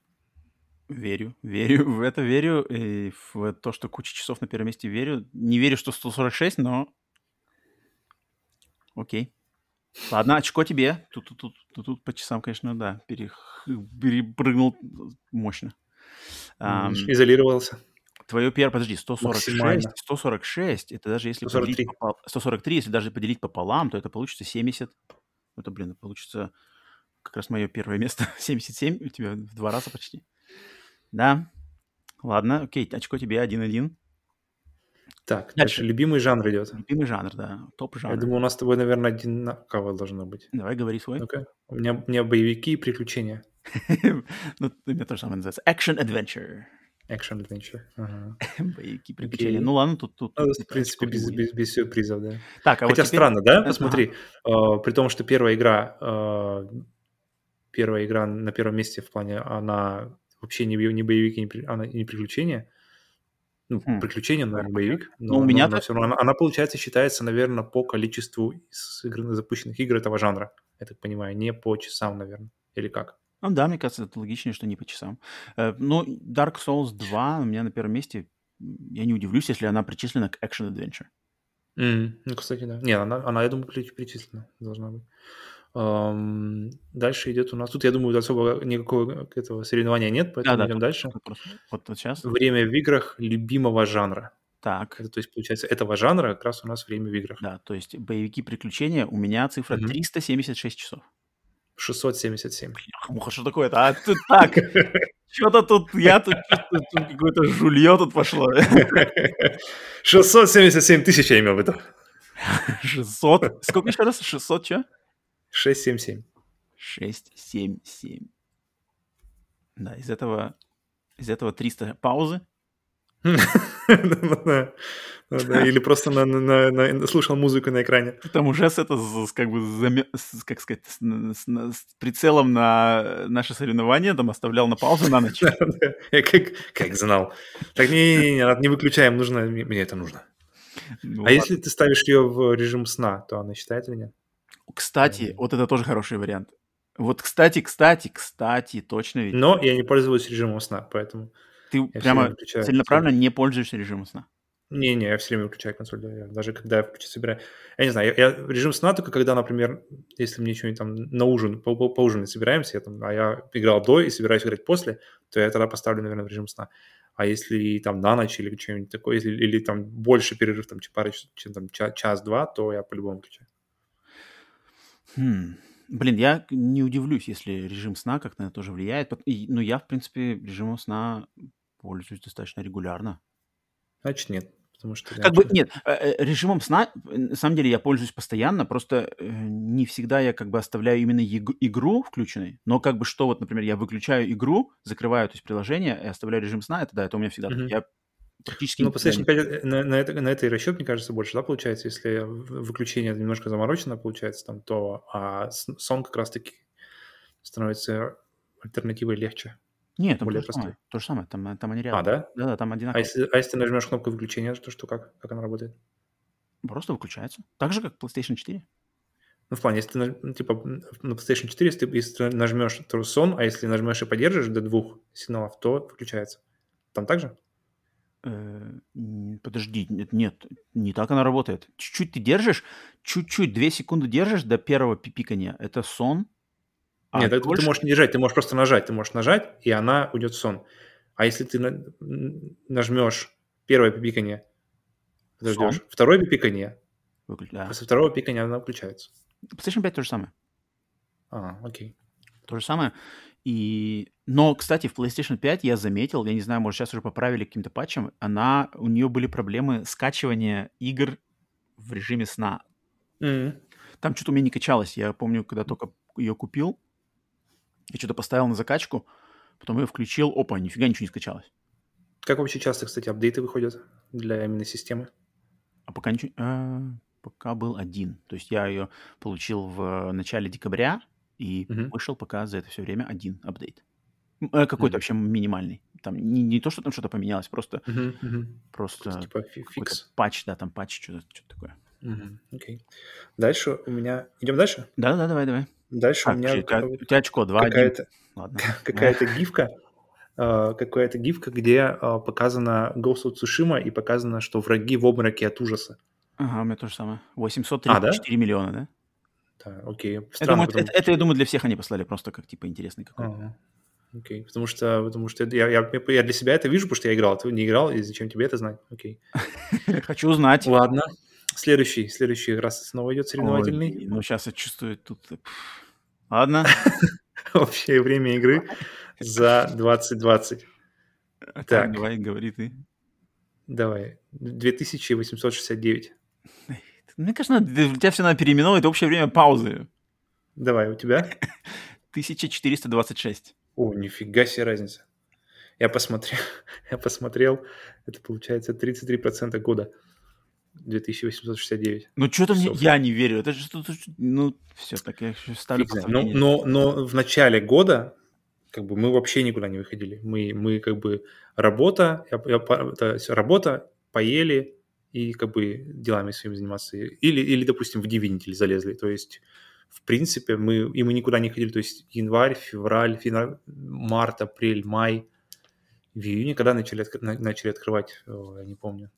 Верю, верю, в это верю. И в то, что куча часов на первом месте верю. Не верю, что 146, но... Окей. Ладно, очко тебе. Тут, тут, тут, тут, тут по часам, конечно, да, перех- перепрыгнул мощно. Видишь, Изолировался. Твое первое, подожди, 146, Максимально. 146, это даже если 143. поделить попол- 143, если даже поделить пополам, то это получится 70. Это, блин, получится как раз мое первое место. 77, у тебя в два раза почти. Да. Ладно, окей, очко тебе 1-1. Так, Дальше. дальше любимый жанр идет. Любимый жанр, да, топ Я думаю, у нас с тобой, наверное, одинаково должно быть. Давай говори свой. Ну-ка. У меня, у меня боевики и приключения. Ну, у меня тоже самое называется. Action Adventure. Action Adventure. Ага. Боевики, приключения. Окей. Ну ладно, тут... тут Ну, в принципе, без, без, без сюрпризов, да. Так, а вот Хотя теперь- странно, да? Ага. Посмотри, э, при том, что первая игра, э, первая игра на первом месте в плане, она вообще не, не боевик, и не, она не приключения. Ну, Хм. приключения, но не боевик. Но, Ну, у меня но так- все равно она, она, получается, считается, наверное, по количеству сыгранных, запущенных игр этого жанра. Я так понимаю, не по часам, наверное. Или как? Ну да, мне кажется, это логичнее, что не по часам. Э, Ну, Dark Souls 2 у меня на первом месте. Я не удивлюсь, если она причислена к Action Adventure. М, Ну, кстати, да. Не, она, она, я думаю, при- причислена должна быть. Дальше идет у нас... Тут, я думаю, особо никакого этого соревнования нет, поэтому Да-да, идем тут- дальше. Вот, сейчас. Время в играх любимого жанра. Так, Это, то есть, получается, этого жанра как раз у нас время в играх. да, то есть боевики приключения у меня цифра Мгм. 376 часов. 677. Бляха-муха, что такое-то? А ты так, что-то тут, я тут чувствую, тут какое-то жулье тут пошло. 677 тысяч я имел в виду. 600, сколько еще раз? 600 что? 677. 6, 7, 7. Да, из этого, из этого 300 паузы. Или просто слушал музыку на экране. Там уже с это, как бы, как сказать, с, прицелом на наше соревнование, там оставлял на паузу на ночь. Как, знал. Так, не-не-не, не выключаем, нужно, мне это нужно. Ну А если ты ставишь ее в режим сна, то она считает или нет? Кстати, Мгм. вот это тоже хороший вариант. Вот, кстати, кстати, кстати, точно ведь. Но я не пользуюсь режимом сна, поэтому Ты прямо целенаправленно не пользуешься режимом сна. Не-не, я все время выключаю консоль, да, я даже когда я включу, собираю. Я не знаю, я, я режим сна только когда, например, если мне что-нибудь там на ужин, по, по, поужинать собираемся, я там, а я играл до и собираюсь играть после, то я тогда поставлю, наверное, в режим сна. А если там на ночь или что-нибудь такое, если, или там больше перерыв, там, пара, чем там час-два, то я по-любому включаю. Хм. Блин, я не удивлюсь, если режим сна как на это тоже влияет. И, ну, я, в принципе, режимом сна пользуюсь достаточно регулярно. Значит, нет. Потому что как бы нет, э, э, режимом сна, на самом деле, я пользуюсь постоянно, просто э, не всегда я как бы оставляю именно игру включенной, но как бы что вот, например, я выключаю игру, закрываю то есть приложение и оставляю режим сна, это да, это у меня всегда mm-hmm. Я практически... Ну, PlayStation 5 на, на, это, на это и расчет, мне кажется, больше, да, получается, если выключение немножко заморочено получается там, то а сон как раз-таки становится альтернативой легче. Нет, там более то же самое. То же самое, там, там они рядом. А, да? Да, да, там А одинаково. если, а если ты нажмешь кнопку выключения, то что как? Как она работает? Просто выключается. Так же, как PlayStation 4. Ну, в плане, если ты, ну, типа, на PlayStation 4, если ты, если ты нажмешь то сон, а если нажмешь и поддержишь до двух сигналов, то выключается. Там так же? Э, Подожди, нет, нет, не так она работает. Чуть-чуть ты держишь, чуть-чуть, две секунды держишь до первого пипикания. Это сон, а Нет, это больше... ты можешь не держать, ты можешь просто нажать. Ты можешь нажать, и она уйдет в сон. А если ты нажмешь первое пипикание, ждешь, второе пипикание, Выключ... да. после второго пикания она включается. PlayStation 5 то же самое. А, окей. То же самое. И... Но, кстати, в PlayStation 5 я заметил, я не знаю, может, сейчас уже поправили каким-то патчем, она, у нее были проблемы скачивания игр в режиме сна. Mm-hmm. Там что-то у меня не качалось. Я помню, когда только ее купил, я что-то поставил на закачку, потом ее включил, опа, нифига ничего не скачалось. Как вообще часто, кстати, апдейты выходят для именно системы? А пока ничего... А, пока был один. То есть я ее получил в начале декабря, и uh-huh. вышел пока за это все время один апдейт. Э, какой-то uh-huh. вообще минимальный. Там не, не то, что там что-то поменялось, просто. Uh-huh. просто типа фикс. патч, да, там патч, что-то, что-то такое. Угу, окей. Дальше у меня... Идем дальше? Да-да, давай, давай. Дальше а, у меня... У тебя, у тебя очко 2 Какая-то, какая-то гифка, uh, какая-то гифка, где uh, показана Ghost of Tsushima и показано, что враги в обмороке от ужаса. Ага, у меня то же самое. 834 а, да? миллиона, да? Да, окей. Странно, я думаю, потому... это, это, я думаю, для всех они послали просто как, типа, интересный какой-то. Ага. Окей, потому что, потому что я, я, я для себя это вижу, потому что я играл, ты не играл, и зачем тебе это знать? Окей. Хочу узнать. Ладно. Следующий, следующий раз снова идет соревновательный. Ой, ну, сейчас я чувствую тут... Ладно. Общее время игры за 2020. Так, так, давай, говори ты. Давай. 2869. Мне кажется, у тебя все надо переименовывать. Общее время паузы. Давай, у тебя? 1426. О, нифига себе разница. Я посмотрел, я посмотрел, это получается 33% года. 2869. Ну, что-то мне... Я не верю. Это же что-то... Ну, все, так я ставлю но, но, но в начале года как бы мы вообще никуда не выходили. Мы, мы как бы работа, я, я, это работа, поели и как бы делами своими заниматься. Или, или допустим, в Divinity залезли. То есть, в принципе, мы, и мы никуда не ходили. То есть, январь, февраль, февраль март, апрель, май. В июне, когда начали, начали открывать, я не помню,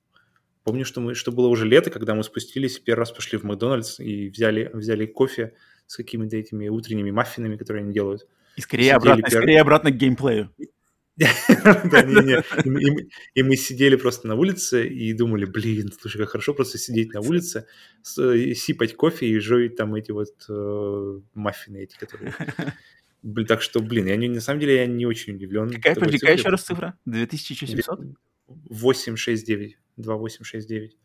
Помню, что, мы, что было уже лето, когда мы спустились, первый раз пошли в Макдональдс и взяли, взяли кофе с какими-то этими утренними маффинами, которые они делают. И скорее, обратно, скорее обратно к геймплею. И мы сидели просто на улице и думали, блин, слушай, как хорошо просто сидеть на улице, сипать кофе и жевать там эти вот э, маффины эти, которые... Так что, блин, я на самом деле я не очень удивлен. Какая, какая еще раз цифра? 2700? 869. 2869.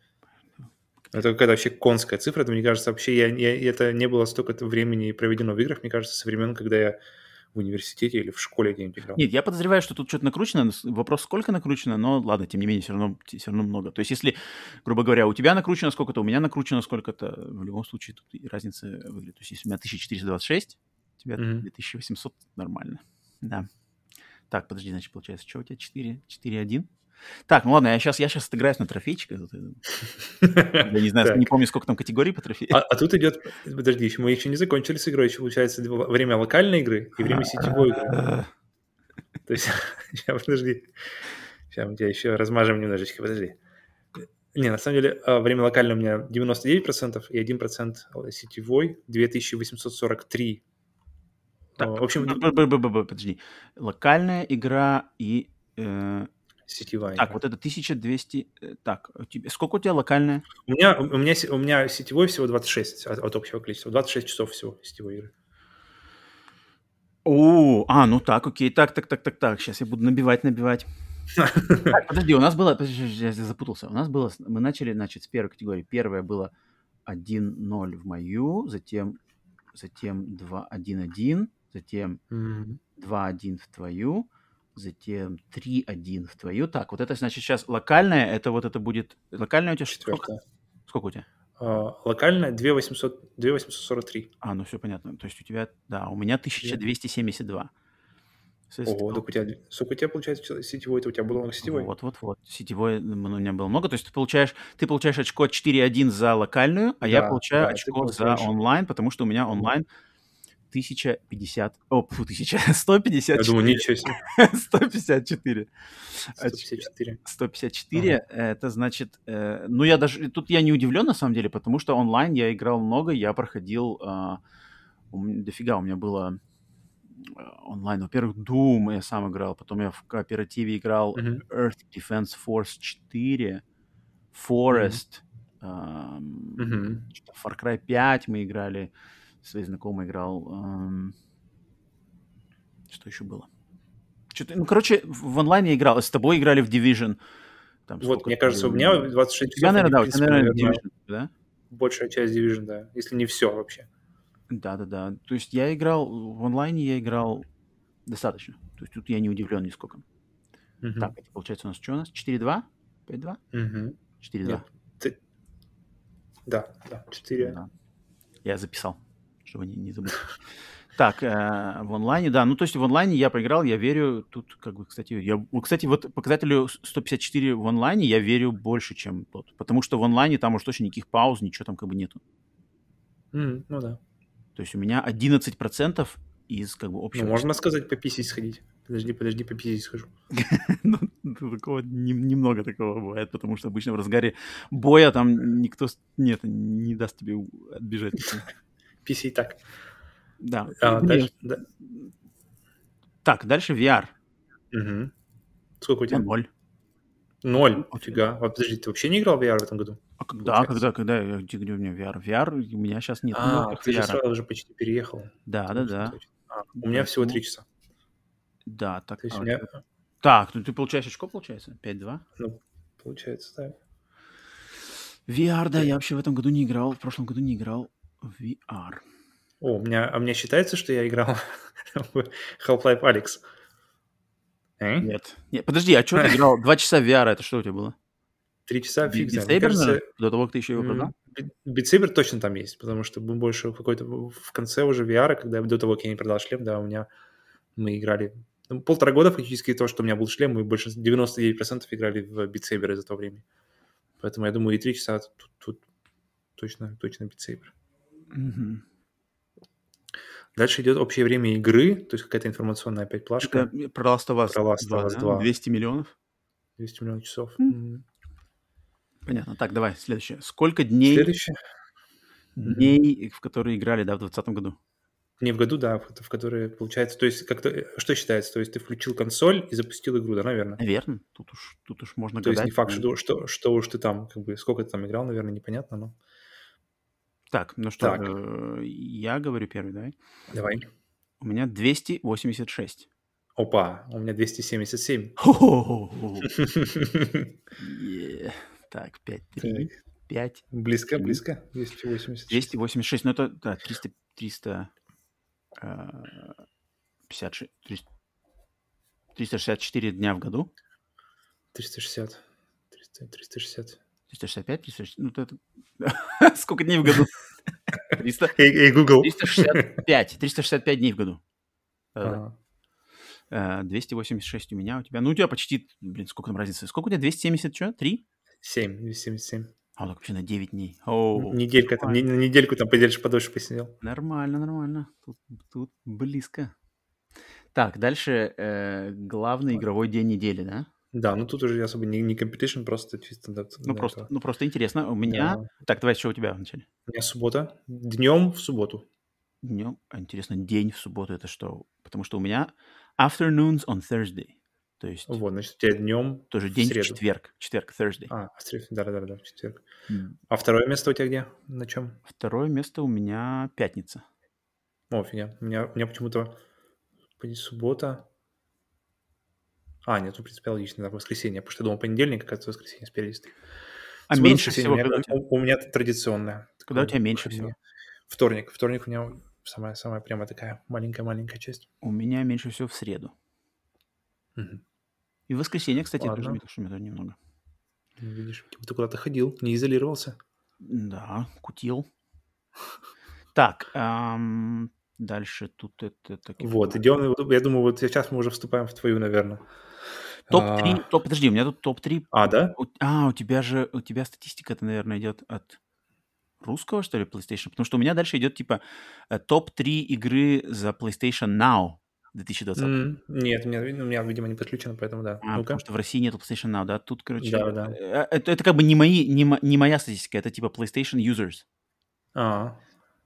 Это какая-то вообще конская цифра. Это, мне кажется, вообще я, я, это не было столько времени проведено в играх, мне кажется, со времен, когда я в университете или в школе где-нибудь играл. Нет, я подозреваю, что тут что-то накручено. Вопрос, сколько накручено, но ладно, тем не менее, все равно, все равно много. То есть, если, грубо говоря, у тебя накручено сколько-то, у меня накручено сколько-то, в любом случае тут разница выглядит. То есть, если у меня 1426, у тебя mm-hmm. 2800, нормально. Да. Так, подожди, значит, получается, что у тебя 4, 4, так, ну ладно, я сейчас, я сейчас отыграюсь на трофейчик. Я не знаю, не помню, сколько там категорий по трофею. А, а тут идет, подожди, еще, мы еще не закончили с игрой, еще получается время локальной игры и время сетевой игры. То есть, сейчас, подожди, сейчас мы тебя еще размажем немножечко, подожди. Не, на самом деле, а, время локальное у меня 99% и 1% сетевой 2843. Так, А, В общем, подожди. Локальная игра и... э, сетевая. так, вот это 1200... э, Так, у тебя- сколько у тебя локальная? У меня, у меня, у меня сетевой всего 26 от, от общего количества. 26 часов всего сетевой игры. О, а, ну так, окей. Так, так, так, так, так. Сейчас я буду набивать, набивать. Так, подожди, у нас было... подожди, я запутался. У нас было... Мы начали, значит, с первой категории. Первая была 1-0 в мою, затем, затем 2-1-1, затем Мгм. 2-1 в твою, затем 3-1 в твою. Так, вот это, значит, сейчас локальная, это вот это будет... Локальная у тебя что- сколько? Четвертая. Сколько у тебя? А, Локальная 2800, 2843. А, ну все понятно. То есть у тебя, да, у меня 1272. Соответственно, Ого, так у тебя... Сколько у тебя получается сетевой? Это у тебя было много сетевой? Вот, вот, вот. Сетевой м, у меня было много. То есть ты получаешь, ты получаешь очко 4-1 за локальную, а я Да, получаю да, очко получаешь. за онлайн, потому что у меня онлайн 1050... О, фу, 1000, 154. Я думаю, ничего себе. 154. Оч- 154. 154, это значит, э, ну я даже, тут я не удивлен на самом деле, потому что онлайн я играл много, я проходил, а, дофига у меня было э, онлайн. Во-первых, Doom я сам играл, потом я в кооперативе играл Мгм. Earth Defense Force 4, Forest, ам, Мгм. что-то Far Cry 5 мы играли, своей знакомой играл. что еще было? Что-то, ну, короче, в в онлайн я играл. С тобой играли в Division. Там Вот, мне кажется, у меня 26 У тебя, часов, наверное, они, да, у тебя, наверное, наверное, Division, да? большая часть Division, да. Если не все вообще. Да-да-да. То есть я играл, в онлайне я играл достаточно. То есть тут я не удивлен нисколько. Мгм. Так, это получается у нас что у нас? 4-2? 5-2? Мгм. 4-2. Нет, ты- Да, да, 4. Да. Я записал, чтобы не, не забыть. Так, э, в онлайне, да. Ну, то есть в онлайне я поиграл, я верю. Тут, как бы, кстати, я, ну, кстати, вот показателю 154 в онлайне я верю больше, чем тот. Потому что в онлайне там уж точно никаких пауз, ничего там как бы нету. Ну да. То есть у меня 11% из как бы Ну, общего... можно сказать, пописить сходить. Подожди, подожди, пописить схожу. Ну, ну, такого не- немного такого бывает, потому что обычно в разгаре боя там никто нет, не даст тебе отбежать. Писей так. Да. А, дальше, да. Так, дальше VR. Мгм. Сколько у тебя? ноль. Ноль. Офига. А подожди, ты вообще не играл в VR в этом году? А когда, когда, когда, я- где, у меня VR? VR, у меня сейчас нет А, много ты же VR. сразу же почти переехал. Да, да, да. А, у меня всего три часа. Да, так. То есть а, у меня, Так, ну ты получаешь очко, получается? 5-2? ну, получается, так. VR, да, я вообще в этом году не играл, в прошлом году не играл VR. О, у меня, а меня считается, что я играл в Half-Life Alex. Э? Нет. Нет, подожди, а что ты играл? Два часа VR, это что у тебя было? Три часа фиг знает. Мне кажется? До того, как ты еще его продал? Saber точно там есть, потому что мы больше в какой-то в конце уже VR, когда до того, как я не продал шлем, да, у меня мы играли ну, полтора года фактически то, что у меня был шлем, мы больше 99% играли в Saber за то время. Поэтому я думаю, и три часа тут, тут точно, точно Beat Мгм. Дальше идет общее время игры, то есть какая-то информационная опять плашка. Это про Last of Us Про Last of 2, Us да? 2. 200 миллионов? 200 миллионов часов. М. Понятно. Так, давай, следующее. Сколько дней, Следующее. дней, в которые играли, да, в 2020 году? Не в году, да, в, в которые получается, то есть как-то, э, что считается, то есть ты включил консоль и запустил игру, да, наверное? Наверное. Тут уж, тут уж можно То есть гадать. не факт, но- что, что, что уж ты там, как бы, сколько ты там играл, наверное, непонятно, но... Так, ну что, Так. э, я говорю первый, давай. Давай. У меня 286. Опа, у меня 277. Хо-хо-хо-хо. Е. Так, 5, 3, Так, 5, Близко, Мгм. близко. 286. 286. Ну, это, да, 300, 300, э, 56, 300, 364 дня в году. 360. 300, 360. 365, 360, ну, это... Сколько дней в году? 300, Эй, эй, Google. 365, 365 дней в году. Да-да. Ага. Э, 286 у меня, у тебя. Ну, у тебя почти, блин, сколько там разницы? Сколько у тебя? 270, что? 3? 7, 277. А, так вообще на 9 дней. О, Неделька там, не- недельку там подельше подольше посидел. нормально, нормально. Тут, тут близко. Так, дальше э, главный игровой день недели, да? Да, ну тут уже особо не, не competition, просто чисто... для- Ну, просто, этого. ну, просто интересно. У меня... Да. Так, давай, что у тебя вначале? У меня суббота. Днем в субботу. Днем, а интересно, день в субботу это что? Потому что у меня afternoons on Thursday. То есть Вот, значит, у тебя днем тоже в день в среду. четверг. Четверг, Thursday. А, в среду, да-да-да, в четверг. М. А второе место у тебя где? На чем? Второе место у меня пятница. О, фига. У меня, у меня почему-то суббота. А, нет, ну, в принципе, логично, да, воскресенье, потому что я думал, понедельник, оказывается, воскресенье спереди стоит. А Суббота, меньше всего у меня, когда у у, меня традиционное. Когда у тебя меньше всего? Вторник. Вторник у меня самая, самая прямо такая маленькая-маленькая часть. У меня меньше всего в среду. Мгм. И в воскресенье, кстати, Ладно. тоже немного. Ну, Видишь, ты куда-то ходил, не изолировался. Да, кутил. Так, ам, дальше тут это... и Вот, идем, я думаю, вот сейчас мы уже вступаем в твою, наверное. Топ-3, топ, подожди, у меня тут топ-3. А, да? У- А, у тебя же, у тебя статистика, это, наверное, идет от русского, что ли, PlayStation? Потому что у меня дальше идет, типа, э, топ-3 игры за PlayStation Now 2020. М, Нет, у меня, у меня, видимо, не подключено, поэтому да. А, потому что в России нету PlayStation Now, да? Тут, короче, Да, да. э, это, это как бы не, мои, не, не моя статистика, это типа PlayStation Users. А,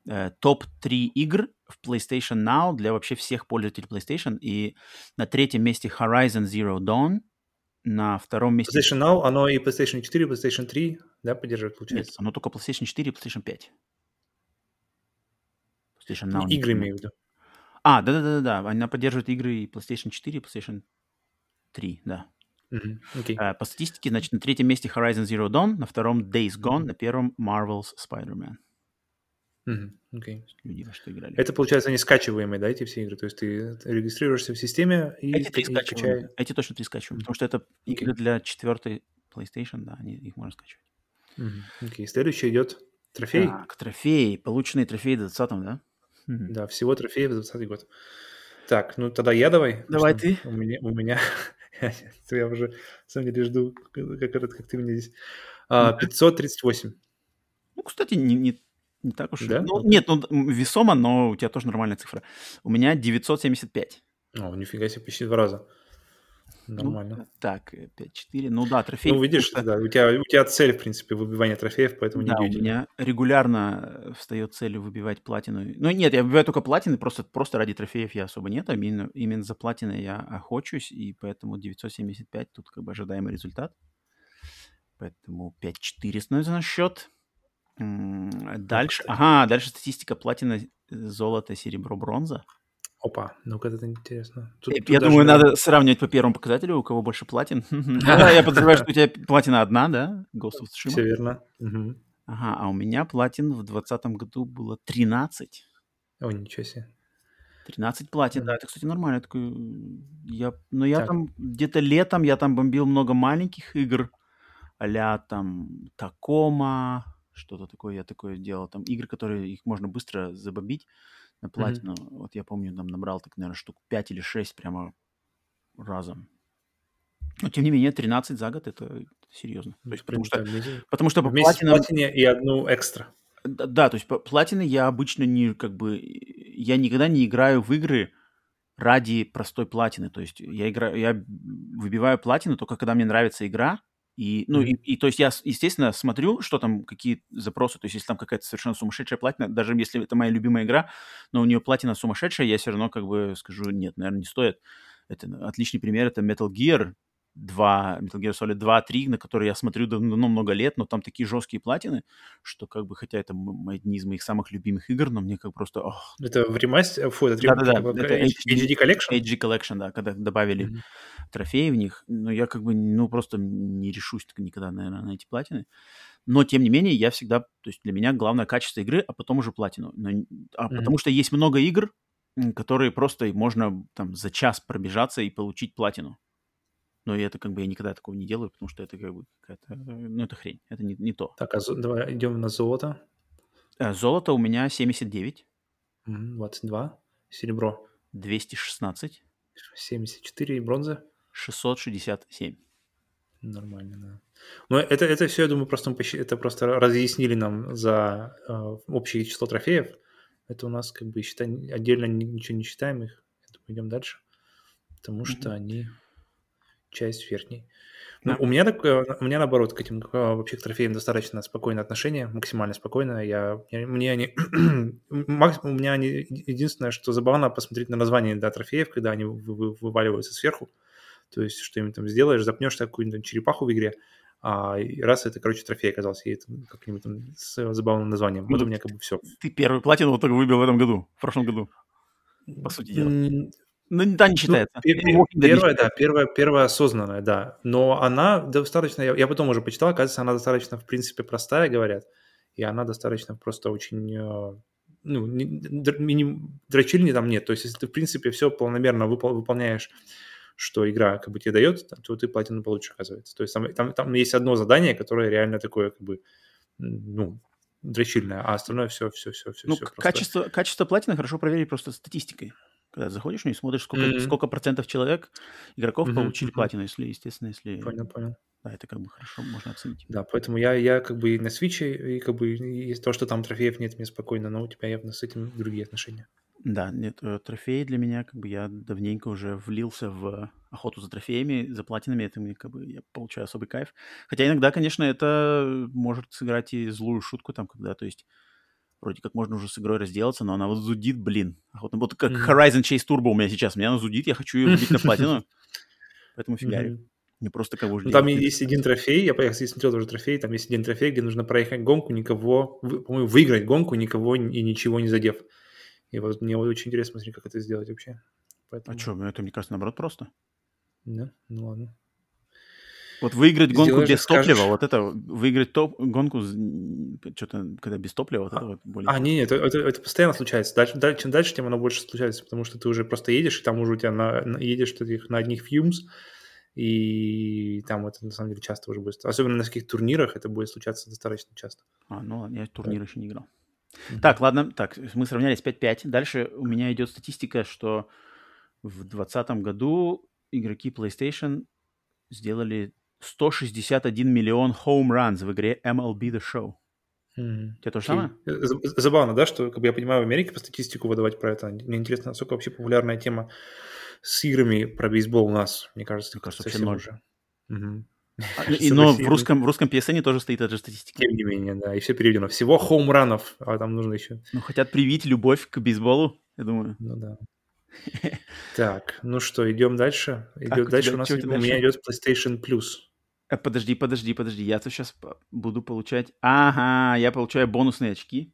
Э, Топ-3 игр в PlayStation Now для вообще всех пользователей PlayStation. И на третьем месте Horizon Zero Dawn, на втором месте... PlayStation Now, оно и PlayStation 4, и PlayStation 3, да, поддерживает, Нет, получается? оно только PlayStation 4 и PlayStation 5. PlayStation Now. Ну, не игры имею в виду. А, да-да-да-да, она поддерживает игры и PlayStation 4, и PlayStation 3, да. Окей. Э, По статистике, значит, на третьем месте Horizon Zero Dawn, на втором Days Gone, на первом Marvel's Spider-Man. Мгм, Окей. Люди во что играли. Это, получается, они скачиваемые, да, эти все игры? То есть ты регистрируешься в системе и, Эти три и скачиваем. скачаешь. Эти точно три скачиваем, Мгм. потому что это игры для четвертой PlayStation, да, они, их можно скачивать. Окей. Следующий идет трофей. Так, трофеи, полученные трофеи в 20 да? Мгм. Да, всего трофеев за 20 год. Так, ну тогда я давай. Давай ты. У меня, у меня я уже, самом деле, жду, как, как ты мне здесь. А, Ну-ка. 538. Ну, кстати, не, не, не так уж... Да? Ну, нет, ну, весомо, но у тебя тоже нормальная цифра. У меня 975. О, нифига себе, почти два раза. Ну, Нормально. так, 5-4. Ну да, трофей. Ну, видишь, что- да, у тебя, у тебя цель, в принципе, выбивание трофеев, поэтому Да, у меня регулярно э, встает целью выбивать платину. Ну нет, я выбиваю только платины, просто, просто ради трофеев я особо нет, а именно, именно за платины я охочусь, и поэтому 975 тут как бы ожидаемый результат. Поэтому 5-4 становится на счет. Дальше, ага, дальше статистика платина, золото, серебро, бронза. Опа, ну-ка, это интересно. Тут- Я, тут я даже- думаю, надо сравнивать по первому показателю, у кого больше платин. Я подозреваю, что у тебя платина одна, да? Ghost of Tsushima. Все верно. Ага, а у меня платин в 2020 году было 13. О, ничего себе. 13 платин, да, это, кстати, нормально. Я такой, я, но я Так. там где-то летом, я там бомбил много маленьких игр, а там Такома, что-то такое я такое делал. Там игры, которые их можно быстро забомбить на платину. Вот я помню, там набрал так, наверное, штук 5 или 6 прямо разом. Но, тем не менее, 13 за год это серьезно. То есть, В потому, что, потому что по платинам... платине и одну экстра. Да, да, то есть по- платины я обычно не как бы я никогда не играю в игры ради простой платины. То есть я играю, я выбиваю платину только когда мне нравится игра. И, ну, и, Мгм. и то есть я, естественно, смотрю, что там, какие запросы. То есть если там какая-то совершенно сумасшедшая платина, даже если это моя любимая игра, но у нее платина сумасшедшая, я все равно как бы скажу, нет, наверное, не стоит. Это отличный пример, это Metal Gear 2, Metal Gear Solid 2, 3, на которые я смотрю давно много лет, но там такие жесткие платины, что как бы, хотя это одни из моих самых любимых игр, но мне как просто, ох, Это в ремастере? Фу, это Да-да-да, как бы это HD Collection? HD Collection, да, когда добавили Мгм. трофеи в них, но я как бы, ну, просто не решусь никогда, наверное, на эти платины. Но, тем не менее, я всегда, то есть для меня главное качество игры, а потом уже платину. Но, а Мгм. потому что есть много игр, которые просто можно там за час пробежаться и получить платину. Но это как бы я никогда такого не делаю, потому что это как бы какая-то, э, ну, это хрень, это не, не то. Так, а зо- давай идем на золото. Э, Золото у меня 79, Мгм, 22. Серебро 216, 74 и бронза. 667. Нормально, да. Но это, это все, я думаю, просто, мы это просто разъяснили нам за э, общее число трофеев. Это у нас как бы считай, отдельно ни- ничего не считаем их. Думаю, идем дальше. Потому что Мгм. они часть верхней. Ну, у меня такое, у меня наоборот к этим вообще к трофеям достаточно спокойное отношение, максимально спокойное. Я, мне они, у меня они единственное, что забавно посмотреть на название да, трофеев, когда они вы, вы, вываливаются сверху. То есть что им там сделаешь, запнешь какую-нибудь черепаху в игре, а раз это, короче, трофей оказался, и это как-нибудь там с забавным названием. Вот у меня как бы все. Ты первый платину вот только выбил в этом году, в прошлом году, по сути дела. Ну, да, не считается. Ну, первая, да, первая, первая осознанная, да. Но она достаточно, я, я потом уже почитал, оказывается, она достаточно, в принципе, простая, говорят. И она достаточно просто очень, э, ну, не, не, дрочильни там нет. То есть, если ты, в принципе, все полномерно выпол, выполняешь, что игра как бы тебе дает, то ты платину получишь, оказывается. То есть, там, там, там есть одно задание, которое реально такое, как бы, ну, дрочильное, а остальное все, все, все, все. Ну, все качество, качество платины хорошо проверить просто статистикой когда заходишь и смотришь, сколько, mm-hmm. сколько процентов человек, игроков mm-hmm. получили mm-hmm. платину, если, естественно, если... Понял, понял. Да, это как бы хорошо можно оценить. Да, поэтому я, я как бы и на свиче, и как бы из то, что там трофеев нет, мне спокойно, но у тебя явно с этим другие отношения. Да, нет, э, трофеи для меня, как бы я давненько уже влился в охоту за трофеями, за платинами, это мне как бы я получаю особый кайф. Хотя иногда, конечно, это может сыграть и злую шутку там, когда, то есть вроде как можно уже с игрой разделаться, но она вот зудит, блин. Охотно. Вот как mm-hmm. Horizon Chase Turbo у меня сейчас. Меня она зудит, я хочу ее убить на платину. Поэтому фигарю. Не просто кого же. Ну, там есть один трофей, я, я смотрел тоже трофей, там есть один трофей, где нужно проехать гонку, никого, по-моему, выиграть гонку, никого и ничего не задев. И вот мне вот очень интересно смотреть, как это сделать вообще. Поэтому... А что, это, мне кажется, наоборот просто. Да, ну ладно. Вот выиграть гонку Сделаешь, без скажешь... топлива, вот это, выиграть топ, гонку, что-то, когда без топлива, вот а, это вот более... А, нет, это, это, это постоянно случается. Дальше, дальше, чем дальше, тем оно больше случается, потому что ты уже просто едешь, и там уже у тебя на, на, едешь ты на одних fumes, и там это на самом деле часто уже будет. Особенно на каких турнирах это будет случаться достаточно часто. А, ну ладно, я турнир да. еще не играл. Mm-hmm. Так, ладно, так, мы сравнялись 5-5. Дальше у меня идет статистика, что в 2020 году игроки PlayStation сделали 161 миллион home runs в игре MLB The Show. Mm. Тебе то же самое? Забавно, да, что, как бы я понимаю, в Америке по статистику выдавать про это. Мне интересно, насколько вообще популярная тема с играми про бейсбол у нас. Мне кажется, Мне кажется вообще ноль. Уже. Угу. А, и, но в русском, в русском PSN тоже стоит эта же статистика. Тем не менее, да, и все переведено. Всего хоумранов, а там нужно еще... Ну, хотят привить любовь к бейсболу, я думаю. Ну да. Так, ну что, идем дальше. Идет дальше у нас у меня идет PlayStation Plus. Э, подожди, подожди, подожди. Я-то сейчас буду получать... Ага, я получаю бонусные очки.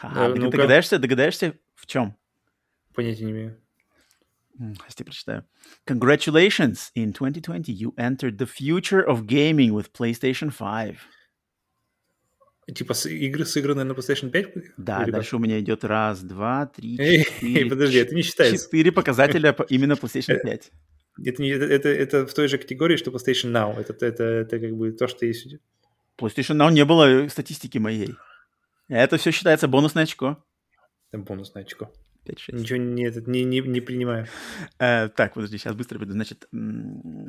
Ага, да, догадаешься, догадаешься в чем? Понятия не имею. Сейчас тебе прочитаю. Congratulations! In 2020 you entered the future of gaming with PlayStation 5. Типа с, игры сыгранные на PlayStation 5? Да, Или дальше как? у меня идет раз, два, три, четыре. Эй, подожди, это не считается. Четыре показателя именно PlayStation 5. Это, не, это, это, в той же категории, что PlayStation Now. Это, это, это как бы то, что есть. PlayStation Now не было статистики моей. Это все считается бонусное очко. Это бонусное очко. 5-6. Ничего не, этот, не, не, не принимаю. Э, так, подожди, сейчас быстро буду. Значит,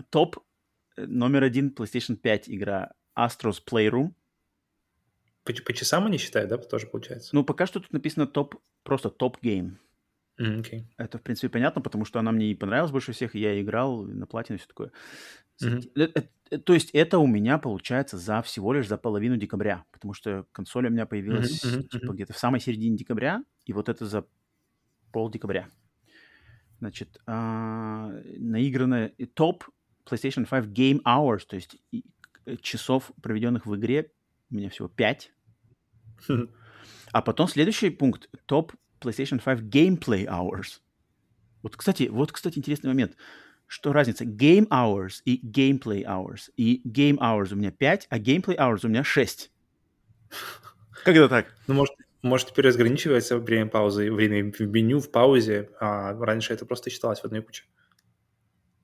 топ э, номер один PlayStation 5 игра Astro's Playroom. По, по часам они считают, да, тоже получается? Ну, пока что тут написано топ, просто top game. Okay. Это, в принципе, понятно, потому что она мне и понравилась больше всех, и я играл на платину и все такое. Mm-hmm. То есть это у меня получается за всего лишь за половину декабря, потому что консоль у меня появилась mm-hmm. типа где-то в самой середине декабря, и вот это за пол декабря. Значит, а, наиграно топ PlayStation 5 Game Hours, то есть часов, проведенных в игре, у меня всего 5. А потом следующий пункт, топ PlayStation 5 Gameplay Hours. Вот, кстати, вот, кстати, интересный момент. Что разница? Game Hours и Gameplay Hours. И Game Hours у меня 5, а Gameplay Hours у меня 6. Как это так? Ну, может, может теперь разграничивается время паузы, время в меню, в паузе, а раньше это просто считалось в одной куче.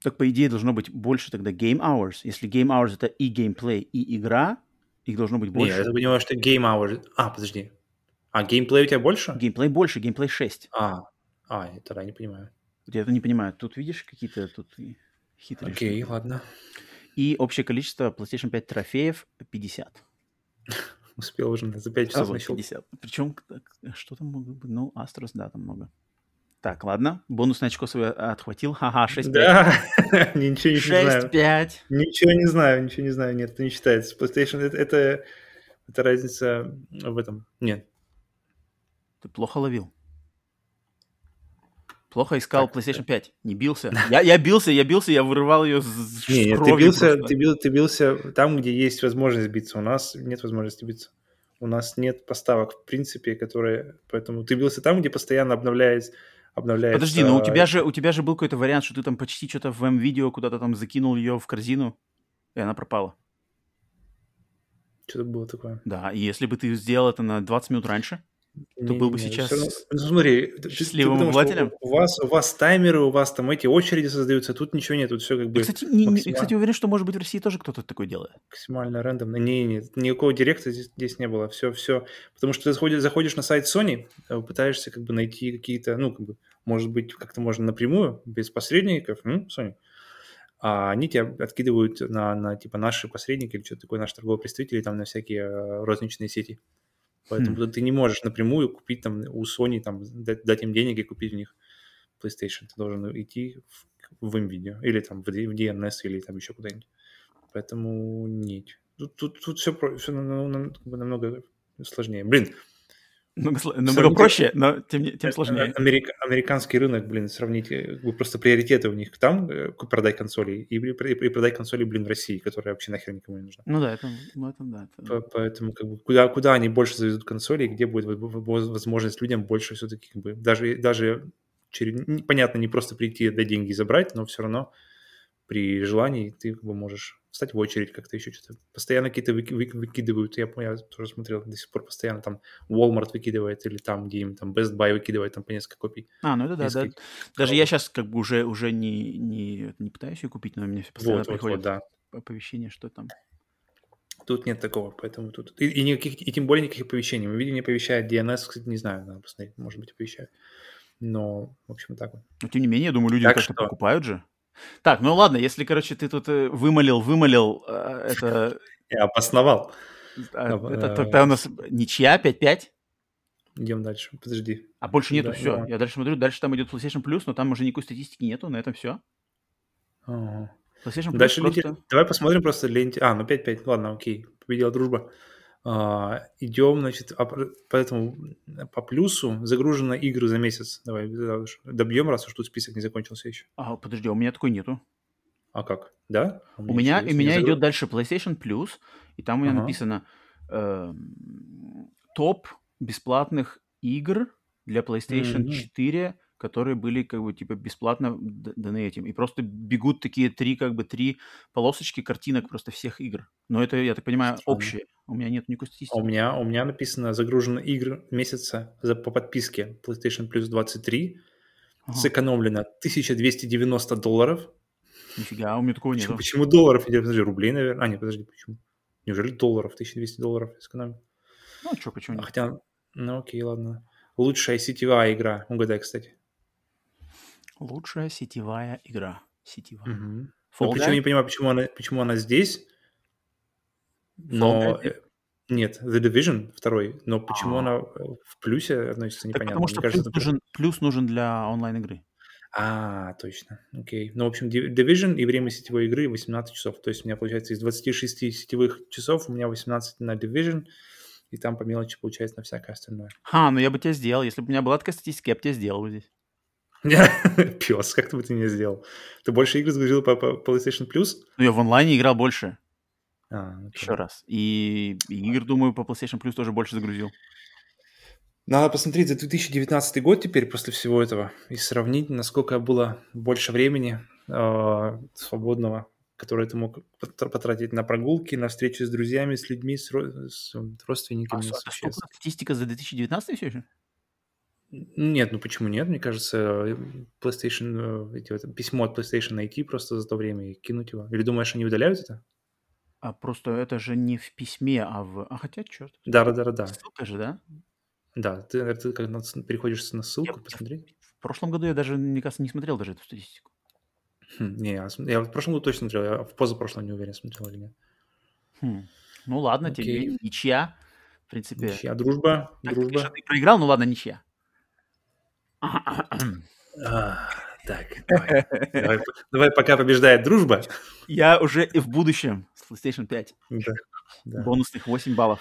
Так, по идее, должно быть больше тогда Game Hours. Если Game Hours это и геймплей, и игра, их должно быть больше. Нет, я понимаю, что Game Hours... А, подожди. А геймплей у тебя больше? Геймплей больше, геймплей 6. А, а, я тогда не понимаю. Я это не понимаю. Тут видишь какие-то тут хитрые Окей, okay, ладно. И общее количество PlayStation 5 трофеев 50. Успел уже за 5 часов а, вот 50. Причем, что там много быть? Ну, Астрос, да, там много. Так, ладно. Бонусное очко свое отхватил. Ха-ха, 6-5. Да, ничего не знаю. 6-5. Ничего не знаю, ничего не знаю. Нет, это не считается. PlayStation это, это, это разница в этом. Нет. Ты плохо ловил. Плохо искал Так, PlayStation 5. Не бился. Я, я бился, я бился, я вырывал ее с, Не, нет, ты бился, ты, бил, ты бился там, где есть возможность биться. У нас нет возможности биться. У нас нет поставок, в принципе, которые... Поэтому ты бился там, где постоянно обновляется... обновляется Подожди, но у тебя же у тебя же был какой-то вариант, что ты там почти что-то в М-видео куда-то там закинул ее в корзину, и она пропала. Что-то было такое. Да, и если бы ты сделал это на 20 минут раньше, то был бы сейчас равно- ну, смотри, ты- ты- счастливым обывателем. У вас, у вас таймеры, у вас там эти очереди создаются, тут ничего нет, тут все как бы Я, кстати, не, максимально- кстати, уверен, что, может быть, в России тоже кто-то такое делает. максимально рандомно. Не, не, никакого директа здесь, здесь не было. Все, все. Потому что ты заходишь, заходишь на сайт Sony, э, пытаешься как бы найти какие-то, ну, как бы, может быть, как-то можно напрямую, без посредников, м, Sony. А они тебя откидывают на, на типа наши посредники или что-то такое, наши торговые представители, там на всякие э, розничные сети. Поэтому Хм. ты не можешь напрямую купить там у Sony, там, дать, дать им денег и купить у них PlayStation. Ты должен идти в, в NVIDIA или там в, в DNS или там еще куда-нибудь. Поэтому нет. Тут, тут, тут все, все намного сложнее. Блин, Намного, сл- намного Сравните- проще, но тем, тем э, сложнее. америка- американский рынок, блин, сравнить, э, бы просто приоритеты у них там э, продать консоли и, при- и продать консоли, блин, в России, которая вообще нахер никому не нужна. Ну да, это, ну это да. это- По- Поэтому как бы куда, куда они больше заведут консоли, и где будет во- во- во- возможность людям больше все-таки как бы даже, даже через, понятно, не просто прийти, дать деньги и забрать, но все равно при желании ты как бы можешь встать в очередь как-то еще что-то. Постоянно какие-то выки- вы- выкидывают, я, я тоже смотрел до сих пор постоянно там Walmart выкидывает или там, где им там Best Buy выкидывает там по несколько копий. А, ну это да, да. Даже коробок. я сейчас как бы уже, уже не, не, не пытаюсь ее купить, но у меня постоянно Вот, вот, приходят вот, да. оповещения, что там. Тут нет такого, поэтому тут... И, и никаких, и тем более никаких оповещений. Мы видим, не оповещает DNS, кстати, не знаю, надо посмотреть, может быть, оповещает. Но, в общем, так вот. Но тем не менее, я думаю, люди Так как-то что? покупают же. Так, ну ладно, если, короче, ты тут э, вымолил, вымолил э, это, Я обосновал. а, Да, это э, тогда у нас ничья 5-5, Идем дальше. Подожди. а больше нету, Да, все. да. Я дальше смотрю, дальше там идет PlayStation Plus, но там уже никакой статистики нету, на этом все. Ага. PlayStation Plus Дальше просто... Давай посмотрим просто для... инте- А, ну 5-5. Ладно, окей. Победила дружба. А, идем, значит, а поэтому по плюсу загружено игры за месяц. Давай добьем, раз уж тут список не закончился еще. А, подожди, а у меня такой нету. А как? Да? У меня, еще у меня идет дальше PlayStation Plus, и там у меня Ага. написано эм, топ бесплатных игр для PlayStation Мгм. 4, которые были как бы типа бесплатно даны этим. И просто бегут такие три как бы три полосочки картинок просто всех игр. Но это, я так понимаю, общее. У меня нет никакой А статистики. у меня, у меня написано загружено игр месяца за, по подписке PlayStation Plus 23. Ага. Сэкономлено 1290 долларов. Нифига, у меня такого Почему, нету. почему долларов? Или, Подожди, рублей, наверное. А, нет, подожди, почему? Неужели долларов? 1200 долларов сэкономил? Ну, что, почему А нет? Хотя, ну окей, ладно. Лучшая сетевая игра. Угадай, кстати. Лучшая сетевая игра. Сетевая. Fall Ну, причем я не понимаю, почему она, почему она здесь. Но... Э, Нет, The Division второй. Но почему А. она э, в плюсе относится, Так непонятно. потому что Мне кажется, плюс, нужен, плюс нужен для онлайн-игры. А, точно. Окей. Ну, в общем, Div- Division и время сетевой игры 18 часов. То есть у меня, получается, из 26 сетевых часов у меня 18 на Division, и там по мелочи получается на всякое остальное. Ха, ну я бы тебя сделал. Если бы у меня была такая статистика, я бы тебя сделал бы здесь. Пес, как ты бы ты не сделал? Ты больше игр загрузил по, по PlayStation Plus? Ну, я в онлайне играл больше, А, окей. еще раз. И, и игр, думаю, по PlayStation Plus тоже больше загрузил. Надо посмотреть за 2019 год теперь после всего этого и сравнить, насколько было больше времени э, свободного, которое ты мог пот- потратить на прогулки, на встречи с друзьями, с людьми, с, ро- с родственниками. А с вообще сколько статистика за 2019 все еще? Нет, ну почему нет? Мне кажется, PlayStation, э, эти вот, письмо от PlayStation найти просто за то время и кинуть его. Или думаешь, они удаляют это? А просто это же не в письме, а в... А хотя, черт. Да, да, да, да. Ссылка же, да? Да, ты, ты как на- переходишь на ссылку, Я- посмотреть. В прошлом году я даже, мне кажется, не смотрел даже эту статистику. Хм, не, я, я в прошлом году точно смотрел, я в позапрошлом не уверен, смотрел или нет. Хм. Ну ладно, Окей. менее, ничья. В принципе. Ничья, дружба, Так, дружба. конечно, ты проиграл, ну ладно, ничья. А, так, давай. давай. Давай, пока побеждает дружба. Я уже и в будущем с PlayStation 5. Да, да. Бонусных 8 баллов.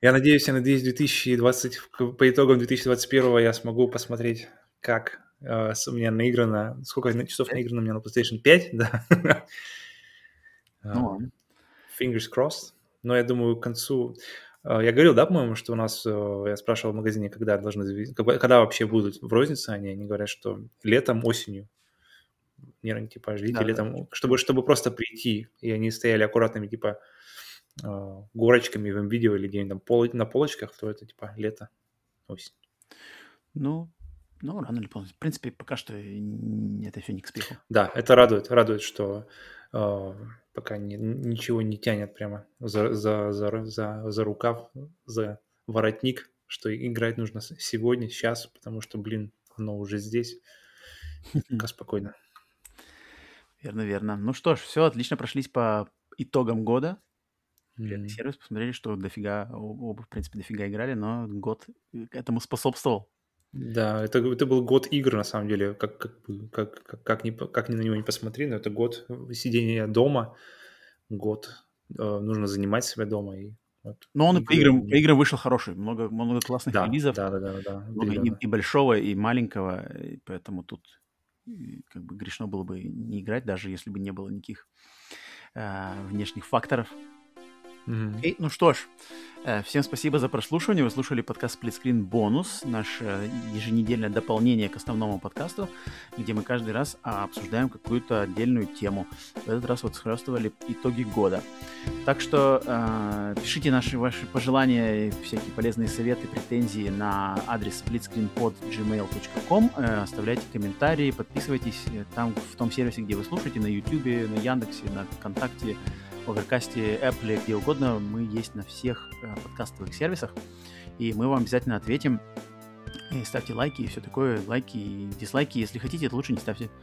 Я надеюсь, я надеюсь, 2020, по итогам 2021 я смогу посмотреть, как э, у меня наиграно, сколько часов наиграно у меня на PlayStation 5, да. Ну, ладно. Fingers crossed. Но я думаю, к концу... э, Я говорил, да, по-моему, что у нас, э, я спрашивал в магазине, когда должны, когда вообще будут в рознице они, они говорят, что летом, осенью. Не, типа, ждите Да-да. летом, чтобы, чтобы просто прийти, и они стояли аккуратными, типа, э, горочками в видео или где-нибудь там пол- на полочках, то это, типа, лето, осень. Ну, ну, рано или поздно. В принципе, пока что это все не к спеху. Да, это радует, радует, что э, пока ни- ничего не тянет прямо за, за, за, за, за рукав, за воротник, что играть нужно сегодня, сейчас, потому что, блин, оно уже здесь. Пока спокойно. Верно, верно. Ну что ж, все, отлично прошлись по итогам года. М, сервис, посмотрели, что дофига, оба, в принципе, дофига играли, но год к этому способствовал. Да, это, это был год игр, на самом деле, как, как, как, как, как, ни, как ни на него не посмотри, но это год сидения дома, год э, нужно занимать себя дома. И вот Но он и по играм, по играм вышел хороший. Много, много классных Да, релизов. да, да, да, да, много и, и большого, и маленького. и поэтому тут как бы грешно было бы не играть, даже если бы не было никаких а, внешних факторов. Окей, ну что ж, э, всем спасибо за прослушивание. Вы слушали подкаст Split Screen Бонус, наше еженедельное дополнение к основному подкасту, где мы каждый раз а, обсуждаем какую-то отдельную тему. В этот раз вот схвастывали итоги года. Так что э, пишите наши ваши пожелания, всякие полезные советы, претензии на адрес splitscreenpod.gmail.com, э, оставляйте комментарии, подписывайтесь э, там в том сервисе, где вы слушаете, на YouTube, на Яндексе, на ВКонтакте, в Оверкасте, Apple, где угодно. Мы есть на всех э, подкастовых сервисах, и мы вам обязательно ответим. И ставьте лайки и все такое, лайки и дизлайки. Если хотите, это лучше не ставьте.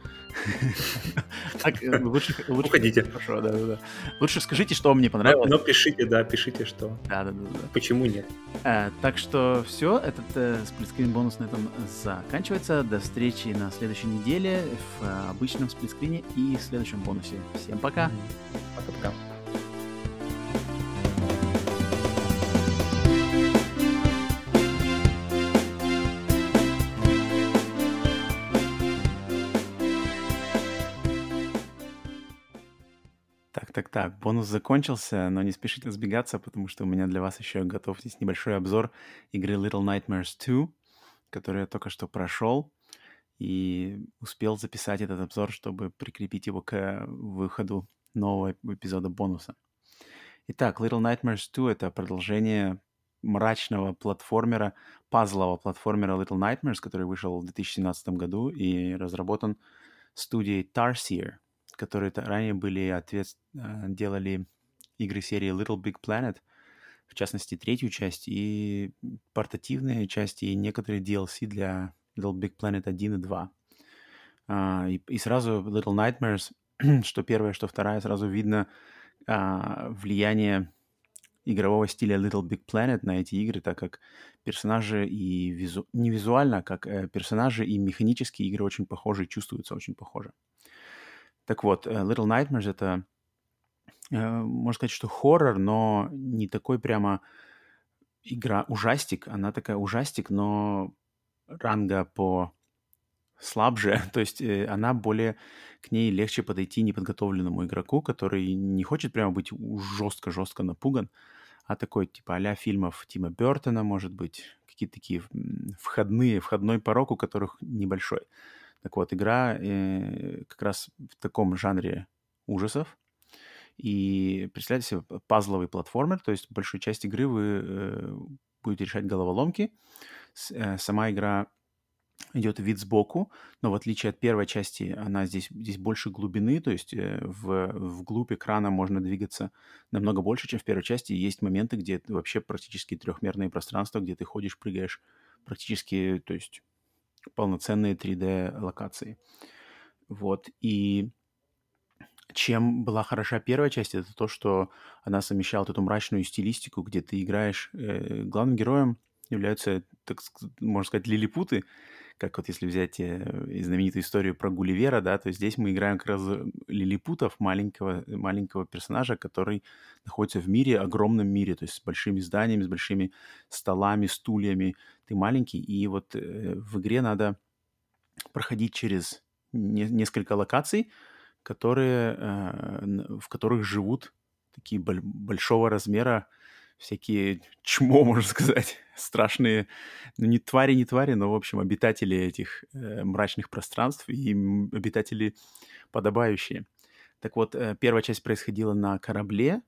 Так, э, Уходите. Хорошо, да, да, да. Лучше скажите, что вам не понравилось. но пишите, да, пишите, что. Да, да, да. Почему нет? Э, так что все, этот сплитскрин бонус на этом заканчивается. До встречи на следующей неделе в обычном сплитскрине и следующем бонусе. Всем пока. Пока-пока. Бонус закончился, но не спешите сбегаться, потому что у меня для вас еще готов здесь небольшой обзор игры Little Nightmares 2, которую я только что прошел и успел записать этот обзор, чтобы прикрепить его к выходу нового эпизода бонуса. Итак, Little Nightmares 2 — это продолжение мрачного платформера, пазлового платформера Little Nightmares, который вышел в 2017 году и разработан студией Tarsier, которые ранее были ответ... э, делали игры серии Little Big Planet, в частности, третью часть и портативные части, и некоторые DLC для Little Big Planet 1 и 2. А, и, и сразу Little Nightmares, что первая, что вторая, сразу видно а, влияние игрового стиля Little Big Planet на эти игры, так как персонажи и визу... не визуально, а как э, персонажи и механические игры очень похожи, чувствуются очень похоже. Так вот, э, Little Nightmares это, э, можно сказать, что хоррор, но не такой прямо игра ужастик, она такая ужастик, но ранга по слабже, то есть э, она более к ней легче подойти неподготовленному игроку, который не хочет прямо быть жестко-жестко напуган, а такой типа а фильмов Тима Бертона, может быть, какие-то такие входные, входной порог, у которых небольшой. Так вот, игра э, как раз в таком жанре ужасов. И представляете себе пазловый платформер, то есть в большой части игры вы э, будете решать головоломки. С- э, сама игра идет вид сбоку, но в отличие от первой части, она здесь, здесь больше глубины, то есть э, в, вглубь экрана можно двигаться намного больше, чем в первой части. Есть моменты, где это вообще практически трехмерное пространство, где ты ходишь, прыгаешь, практически, то есть полноценные 3D локации. Вот, и чем была хороша первая часть, это то, что она совмещала эту мрачную стилистику, где ты играешь... э, главным героем являются, так можно сказать, лилипуты, как вот если взять э, знаменитую историю про Гулливера, да, то здесь мы играем как раз лилипутов, маленького, маленького персонажа, который находится в мире, огромном мире, то есть с большими зданиями, с большими столами, стульями. Ты маленький, и вот э, в игре надо проходить через не, несколько локаций, которые, э, в которых живут такие большого размера всякие чмо, можно сказать, страшные, ну не твари, не твари, но, в общем, обитатели этих э, мрачных пространств и обитатели подобающие. Так вот, э, первая часть происходила на корабле,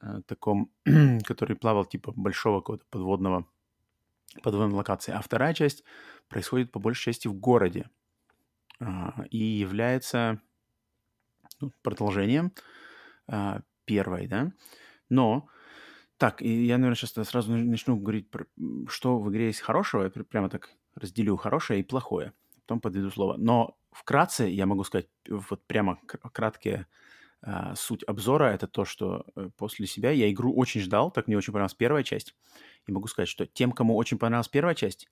э, таком, который плавал типа большого какого-то подводного, подводной локации, а вторая часть происходит по большей части в городе э, и является ну, продолжением э, первой, да, но так, я, наверное, сейчас сразу начну говорить, про, что в игре есть хорошего. Я прямо так разделю хорошее и плохое. Потом подведу слово. Но вкратце я могу сказать, вот прямо краткие э, суть обзора, это то, что э, после себя я игру очень ждал, так мне очень понравилась первая часть. И могу сказать, что тем, кому очень понравилась первая часть,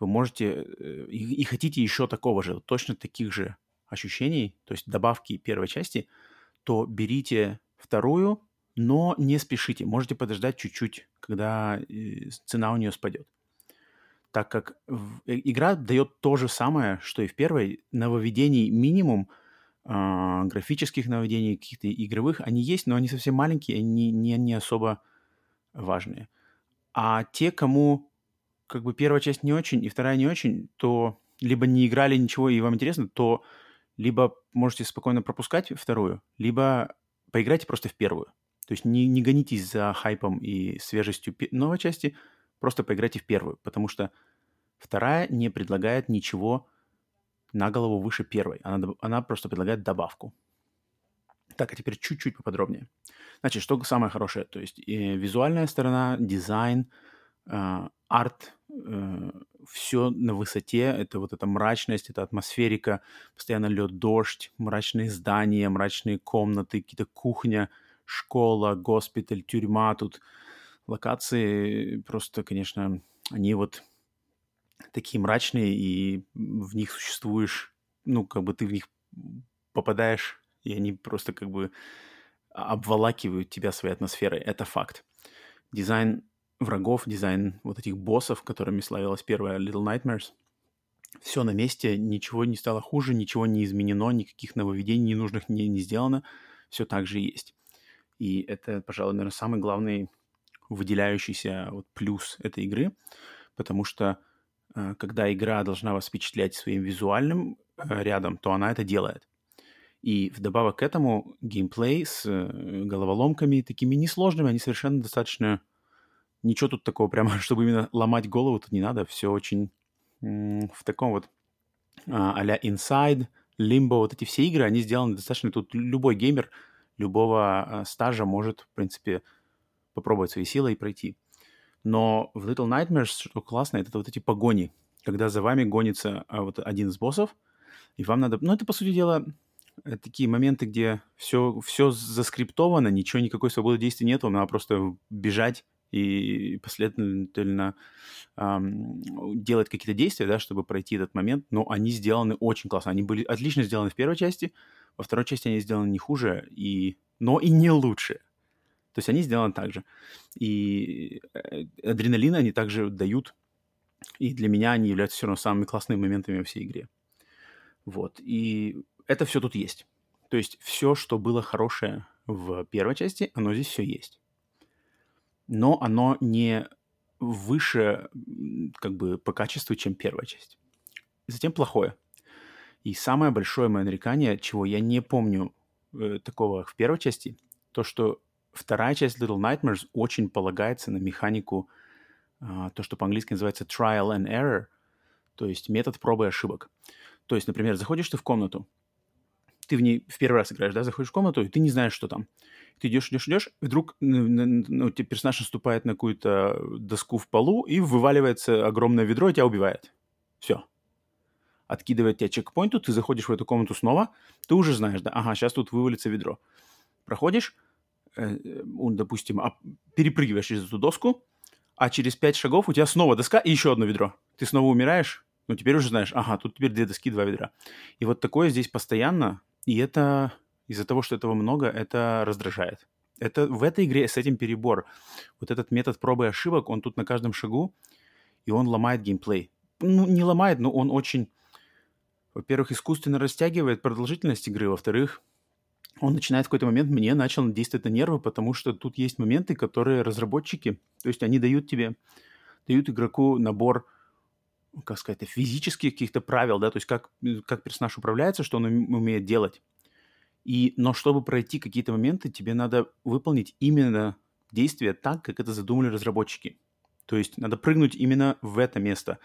вы можете э, и, и хотите еще такого же, точно таких же ощущений, то есть добавки первой части, то берите вторую, но не спешите, можете подождать чуть-чуть, когда э, цена у нее спадет. Так как игра дает то же самое, что и в первой, нововведений минимум, графических нововведений, каких-то игровых, они есть, но они совсем маленькие, они не, не особо важные. А те, кому как бы первая часть не очень и вторая не очень, то либо не играли ничего и вам интересно, то либо можете спокойно пропускать вторую, либо поиграйте просто в первую. То есть не, не гонитесь за хайпом и свежестью новой части, просто поиграйте в первую, потому что вторая не предлагает ничего на голову выше первой. Она, она просто предлагает добавку. Так, а теперь чуть-чуть поподробнее. Значит, что самое хорошее? То есть э, визуальная сторона, дизайн, э, арт, э, все на высоте. Это вот эта мрачность, это атмосферика, постоянно лед, дождь, мрачные здания, мрачные комнаты, какие-то кухня – школа, госпиталь, тюрьма. Тут локации просто, конечно, они вот такие мрачные, и в них существуешь, ну, как бы ты в них попадаешь, и они просто как бы обволакивают тебя своей атмосферой. Это факт. Дизайн врагов, дизайн вот этих боссов, которыми славилась первая Little Nightmares, все на месте, ничего не стало хуже, ничего не изменено, никаких нововведений ненужных не, не сделано, все так же есть. И это, пожалуй, наверное, самый главный выделяющийся вот плюс этой игры, потому что когда игра должна вас впечатлять своим визуальным э, рядом, то она это делает. И вдобавок к этому геймплей с э, головоломками такими несложными, они совершенно достаточно... Ничего тут такого прямо, чтобы именно ломать голову тут не надо. Все очень в таком вот а-ля Inside, Limbo, вот эти все игры, они сделаны достаточно... Тут любой геймер любого э, стажа может, в принципе, попробовать свои силы и пройти. Но в Little Nightmares, что классно, это вот эти погони, когда за вами гонится а, вот один из боссов, и вам надо... Ну, это, по сути дела, такие моменты, где все, все заскриптовано, ничего, никакой свободы действий нет, вам надо просто бежать и последовательно эм, делать какие-то действия, да, чтобы пройти этот момент, но они сделаны очень классно. Они были отлично сделаны в первой части, во второй части они сделаны не хуже, и... но и не лучше. То есть они сделаны так же. И э, адреналин они также дают, и для меня они являются все равно самыми классными моментами во всей игре. Вот. И это все тут есть. То есть все, что было хорошее в первой части, оно здесь все есть. Но оно не выше как бы по качеству, чем первая часть. затем плохое. И самое большое мое нарекание, чего я не помню э, такого в первой части, то, что вторая часть Little Nightmares очень полагается на механику, э, то, что по-английски называется trial and error, то есть метод пробы и ошибок. То есть, например, заходишь ты в комнату, ты в ней в первый раз играешь, да, заходишь в комнату, и ты не знаешь, что там. Ты идешь, идешь, идешь, и вдруг ну, тебе персонаж наступает на какую-то доску в полу, и вываливается огромное ведро, и тебя убивает. Все откидывает тебя чекпоинту, ты заходишь в эту комнату снова, ты уже знаешь, да, ага, сейчас тут вывалится ведро. Проходишь, э, допустим, а, перепрыгиваешь через эту доску, а через пять шагов у тебя снова доска и еще одно ведро. Ты снова умираешь, Ну, теперь уже знаешь, ага, тут теперь две доски, два ведра. И вот такое здесь постоянно, и это из-за того, что этого много, это раздражает. Это в этой игре с этим перебор. Вот этот метод пробы и ошибок, он тут на каждом шагу, и он ломает геймплей. Ну, не ломает, но он очень, во-первых, искусственно растягивает продолжительность игры, во-вторых, он начинает в какой-то момент, мне начал действовать на нервы, потому что тут есть моменты, которые разработчики, то есть они дают тебе, дают игроку набор, как сказать, физических каких-то правил, да, то есть как, как персонаж управляется, что он умеет делать. И, но чтобы пройти какие-то моменты, тебе надо выполнить именно действие так, как это задумали разработчики. То есть надо прыгнуть именно в это место.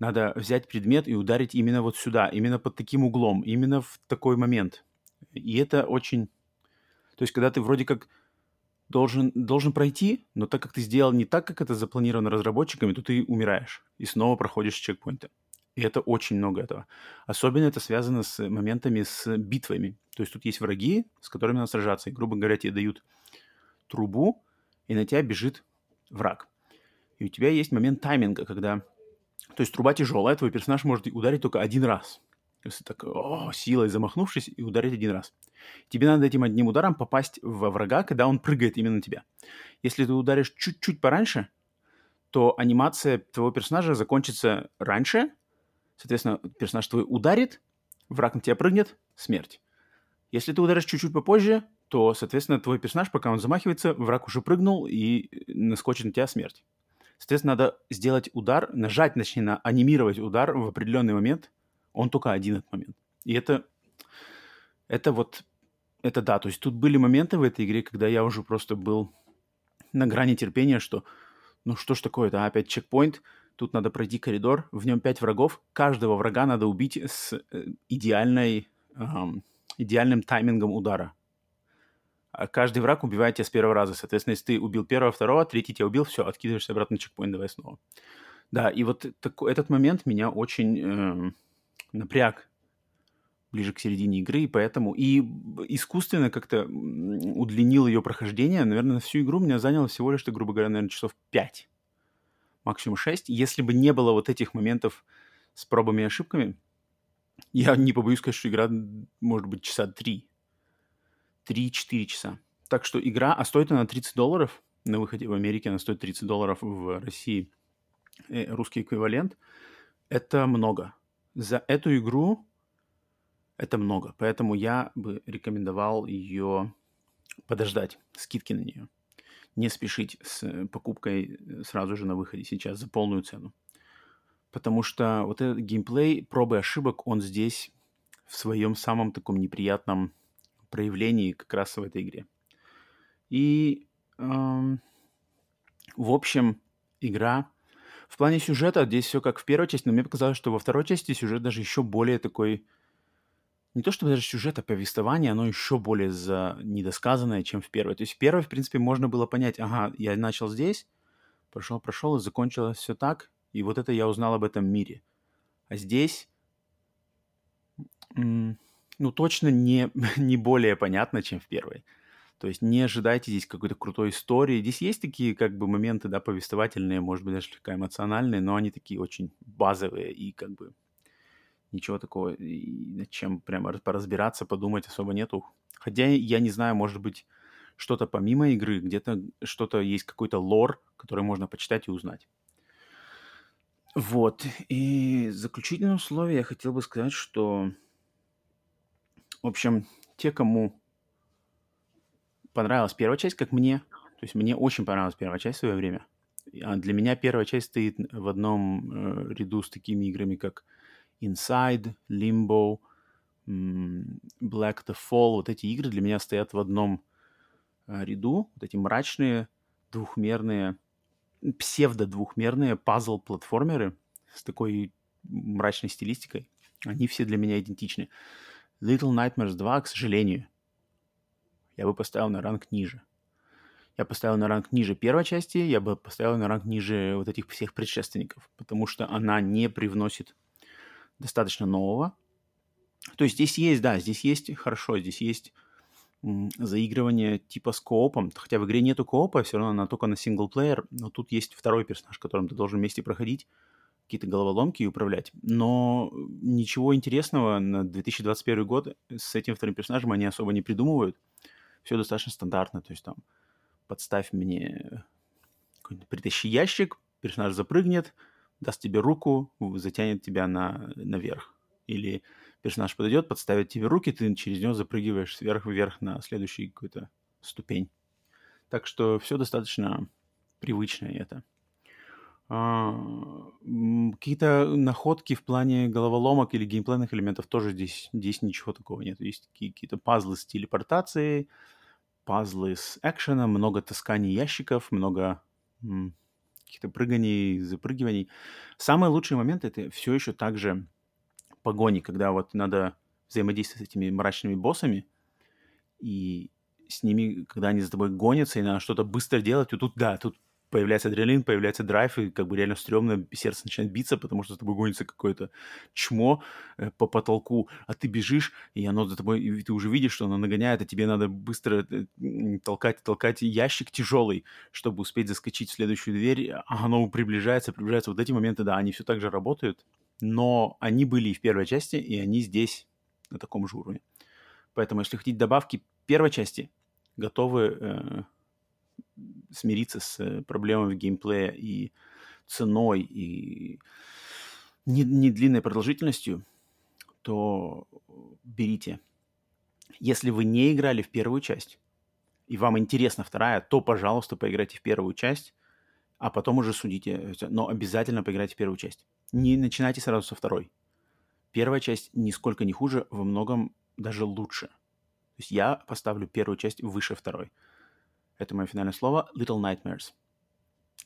Надо взять предмет и ударить именно вот сюда, именно под таким углом, именно в такой момент. И это очень... То есть когда ты вроде как должен, должен пройти, но так как ты сделал не так, как это запланировано разработчиками, то ты умираешь и снова проходишь чекпоинты. И это очень много этого. Особенно это связано с моментами с битвами. То есть тут есть враги, с которыми надо сражаться. И, грубо говоря, тебе дают трубу, и на тебя бежит враг. И у тебя есть момент тайминга, когда... То есть труба тяжелая, твой персонаж может ударить только один раз. Так, о, силой замахнувшись, и ударить один раз. Тебе надо этим одним ударом попасть во врага, когда он прыгает именно на тебя. Если ты ударишь чуть-чуть пораньше, то анимация твоего персонажа закончится раньше, Соответственно, персонаж твой ударит, враг на тебя прыгнет, смерть. Если ты ударишь чуть-чуть попозже, то, соответственно, твой персонаж, пока он замахивается, враг уже прыгнул и наскочит на тебя смерть. Соответственно, надо сделать удар, нажать, точнее, на анимировать удар в определенный момент. Он только один этот момент. И это, это вот, это да, то есть тут были моменты в этой игре, когда я уже просто был на грани терпения, что ну что ж такое-то, опять чекпоинт, Тут надо пройти коридор, в нем пять врагов. Каждого врага надо убить с э, идеальной, эм, идеальным таймингом удара. А каждый враг убивает тебя с первого раза. Соответственно, если ты убил первого, второго, третий тебя убил, все, откидываешься обратно на чекпоинт, давай снова. Да, и вот такой, этот момент меня очень э, напряг ближе к середине игры, и поэтому и искусственно как-то удлинил ее прохождение. Наверное, на всю игру меня заняло всего лишь, грубо говоря, наверное, часов 5 максимум 6. Если бы не было вот этих моментов с пробами и ошибками, я не побоюсь сказать, что игра может быть часа 3. 3-4 часа. Так что игра, а стоит она 30 долларов на выходе в Америке, она стоит 30 долларов в России, э, русский эквивалент. Это много. За эту игру это много. Поэтому я бы рекомендовал ее подождать, скидки на нее не спешить с э, покупкой э, сразу же на выходе сейчас за полную цену. Потому что вот этот геймплей, пробы ошибок, он здесь в своем самом таком неприятном проявлении как раз в этой игре. И, эм, в общем, игра... В плане сюжета здесь все как в первой части, но мне показалось, что во второй части сюжет даже еще более такой не то чтобы даже сюжет, а повествование, оно еще более за... недосказанное, чем в первой. То есть в первой, в принципе, можно было понять, ага, я начал здесь, прошел, прошел, и закончилось все так, и вот это я узнал об этом мире. А здесь, ну, точно не, не более понятно, чем в первой. То есть не ожидайте здесь какой-то крутой истории. Здесь есть такие как бы моменты, да, повествовательные, может быть, даже слегка эмоциональные, но они такие очень базовые и как бы ничего такого, над чем прямо поразбираться, подумать особо нету. Хотя я не знаю, может быть, что-то помимо игры, где-то что-то есть, какой-то лор, который можно почитать и узнать. Вот. И заключительное условие я хотел бы сказать, что, в общем, те, кому понравилась первая часть, как мне, то есть мне очень понравилась первая часть в свое время. А для меня первая часть стоит в одном э, ряду с такими играми, как Inside, Limbo, Black the Fall, вот эти игры для меня стоят в одном э, ряду. Вот эти мрачные, двухмерные, псевдо-двухмерные пазл-платформеры с такой мрачной стилистикой. Они все для меня идентичны. Little Nightmares 2, к сожалению, я бы поставил на ранг ниже. Я поставил на ранг ниже первой части, я бы поставил на ранг ниже вот этих всех предшественников, потому что она не привносит достаточно нового. То есть здесь есть, да, здесь есть хорошо, здесь есть заигрывание типа с коопом, хотя в игре нету коопа, все равно она только на синглплеер, но тут есть второй персонаж, которым ты должен вместе проходить. какие-то головоломки и управлять. Но ничего интересного на 2021 год с этим вторым персонажем они особо не придумывают. Все достаточно стандартно. То есть там подставь мне притащи ящик, персонаж запрыгнет, даст тебе руку, затянет тебя на, наверх. Или персонаж подойдет, подставит тебе руки, ты через него запрыгиваешь сверху-вверх на следующий какую-то ступень. Так что все достаточно привычное это. А, какие-то находки в плане головоломок или геймплейных элементов тоже здесь, здесь ничего такого нет. Есть какие-то пазлы с телепортацией, пазлы с экшеном, много тасканий ящиков, много каких-то прыганий, запрыгиваний. Самый лучший момент это все еще также погони, когда вот надо взаимодействовать с этими мрачными боссами, и с ними, когда они за тобой гонятся, и надо что-то быстро делать, и тут, да, тут появляется адреналин, появляется драйв, и как бы реально стрёмно, сердце начинает биться, потому что с тобой гонится какое-то чмо э, по потолку, а ты бежишь, и оно за тобой, и ты уже видишь, что оно нагоняет, а тебе надо быстро э, толкать, толкать ящик тяжелый, чтобы успеть заскочить в следующую дверь, а оно приближается, приближается. Вот эти моменты, да, они все так же работают, но они были и в первой части, и они здесь на таком же уровне. Поэтому, если хотите добавки первой части, готовы э, смириться с проблемами геймплея и ценой, и не, не длинной продолжительностью, то берите. Если вы не играли в первую часть, и вам интересна вторая, то, пожалуйста, поиграйте в первую часть, а потом уже судите. Но обязательно поиграйте в первую часть. Не начинайте сразу со второй. Первая часть нисколько не хуже, во многом даже лучше. То есть я поставлю первую часть выше второй. Это мое финальное слово. Little Nightmares.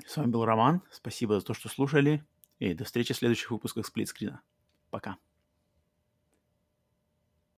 С вами был Роман. Спасибо за то, что слушали. И до встречи в следующих выпусках сплитскрина. Пока.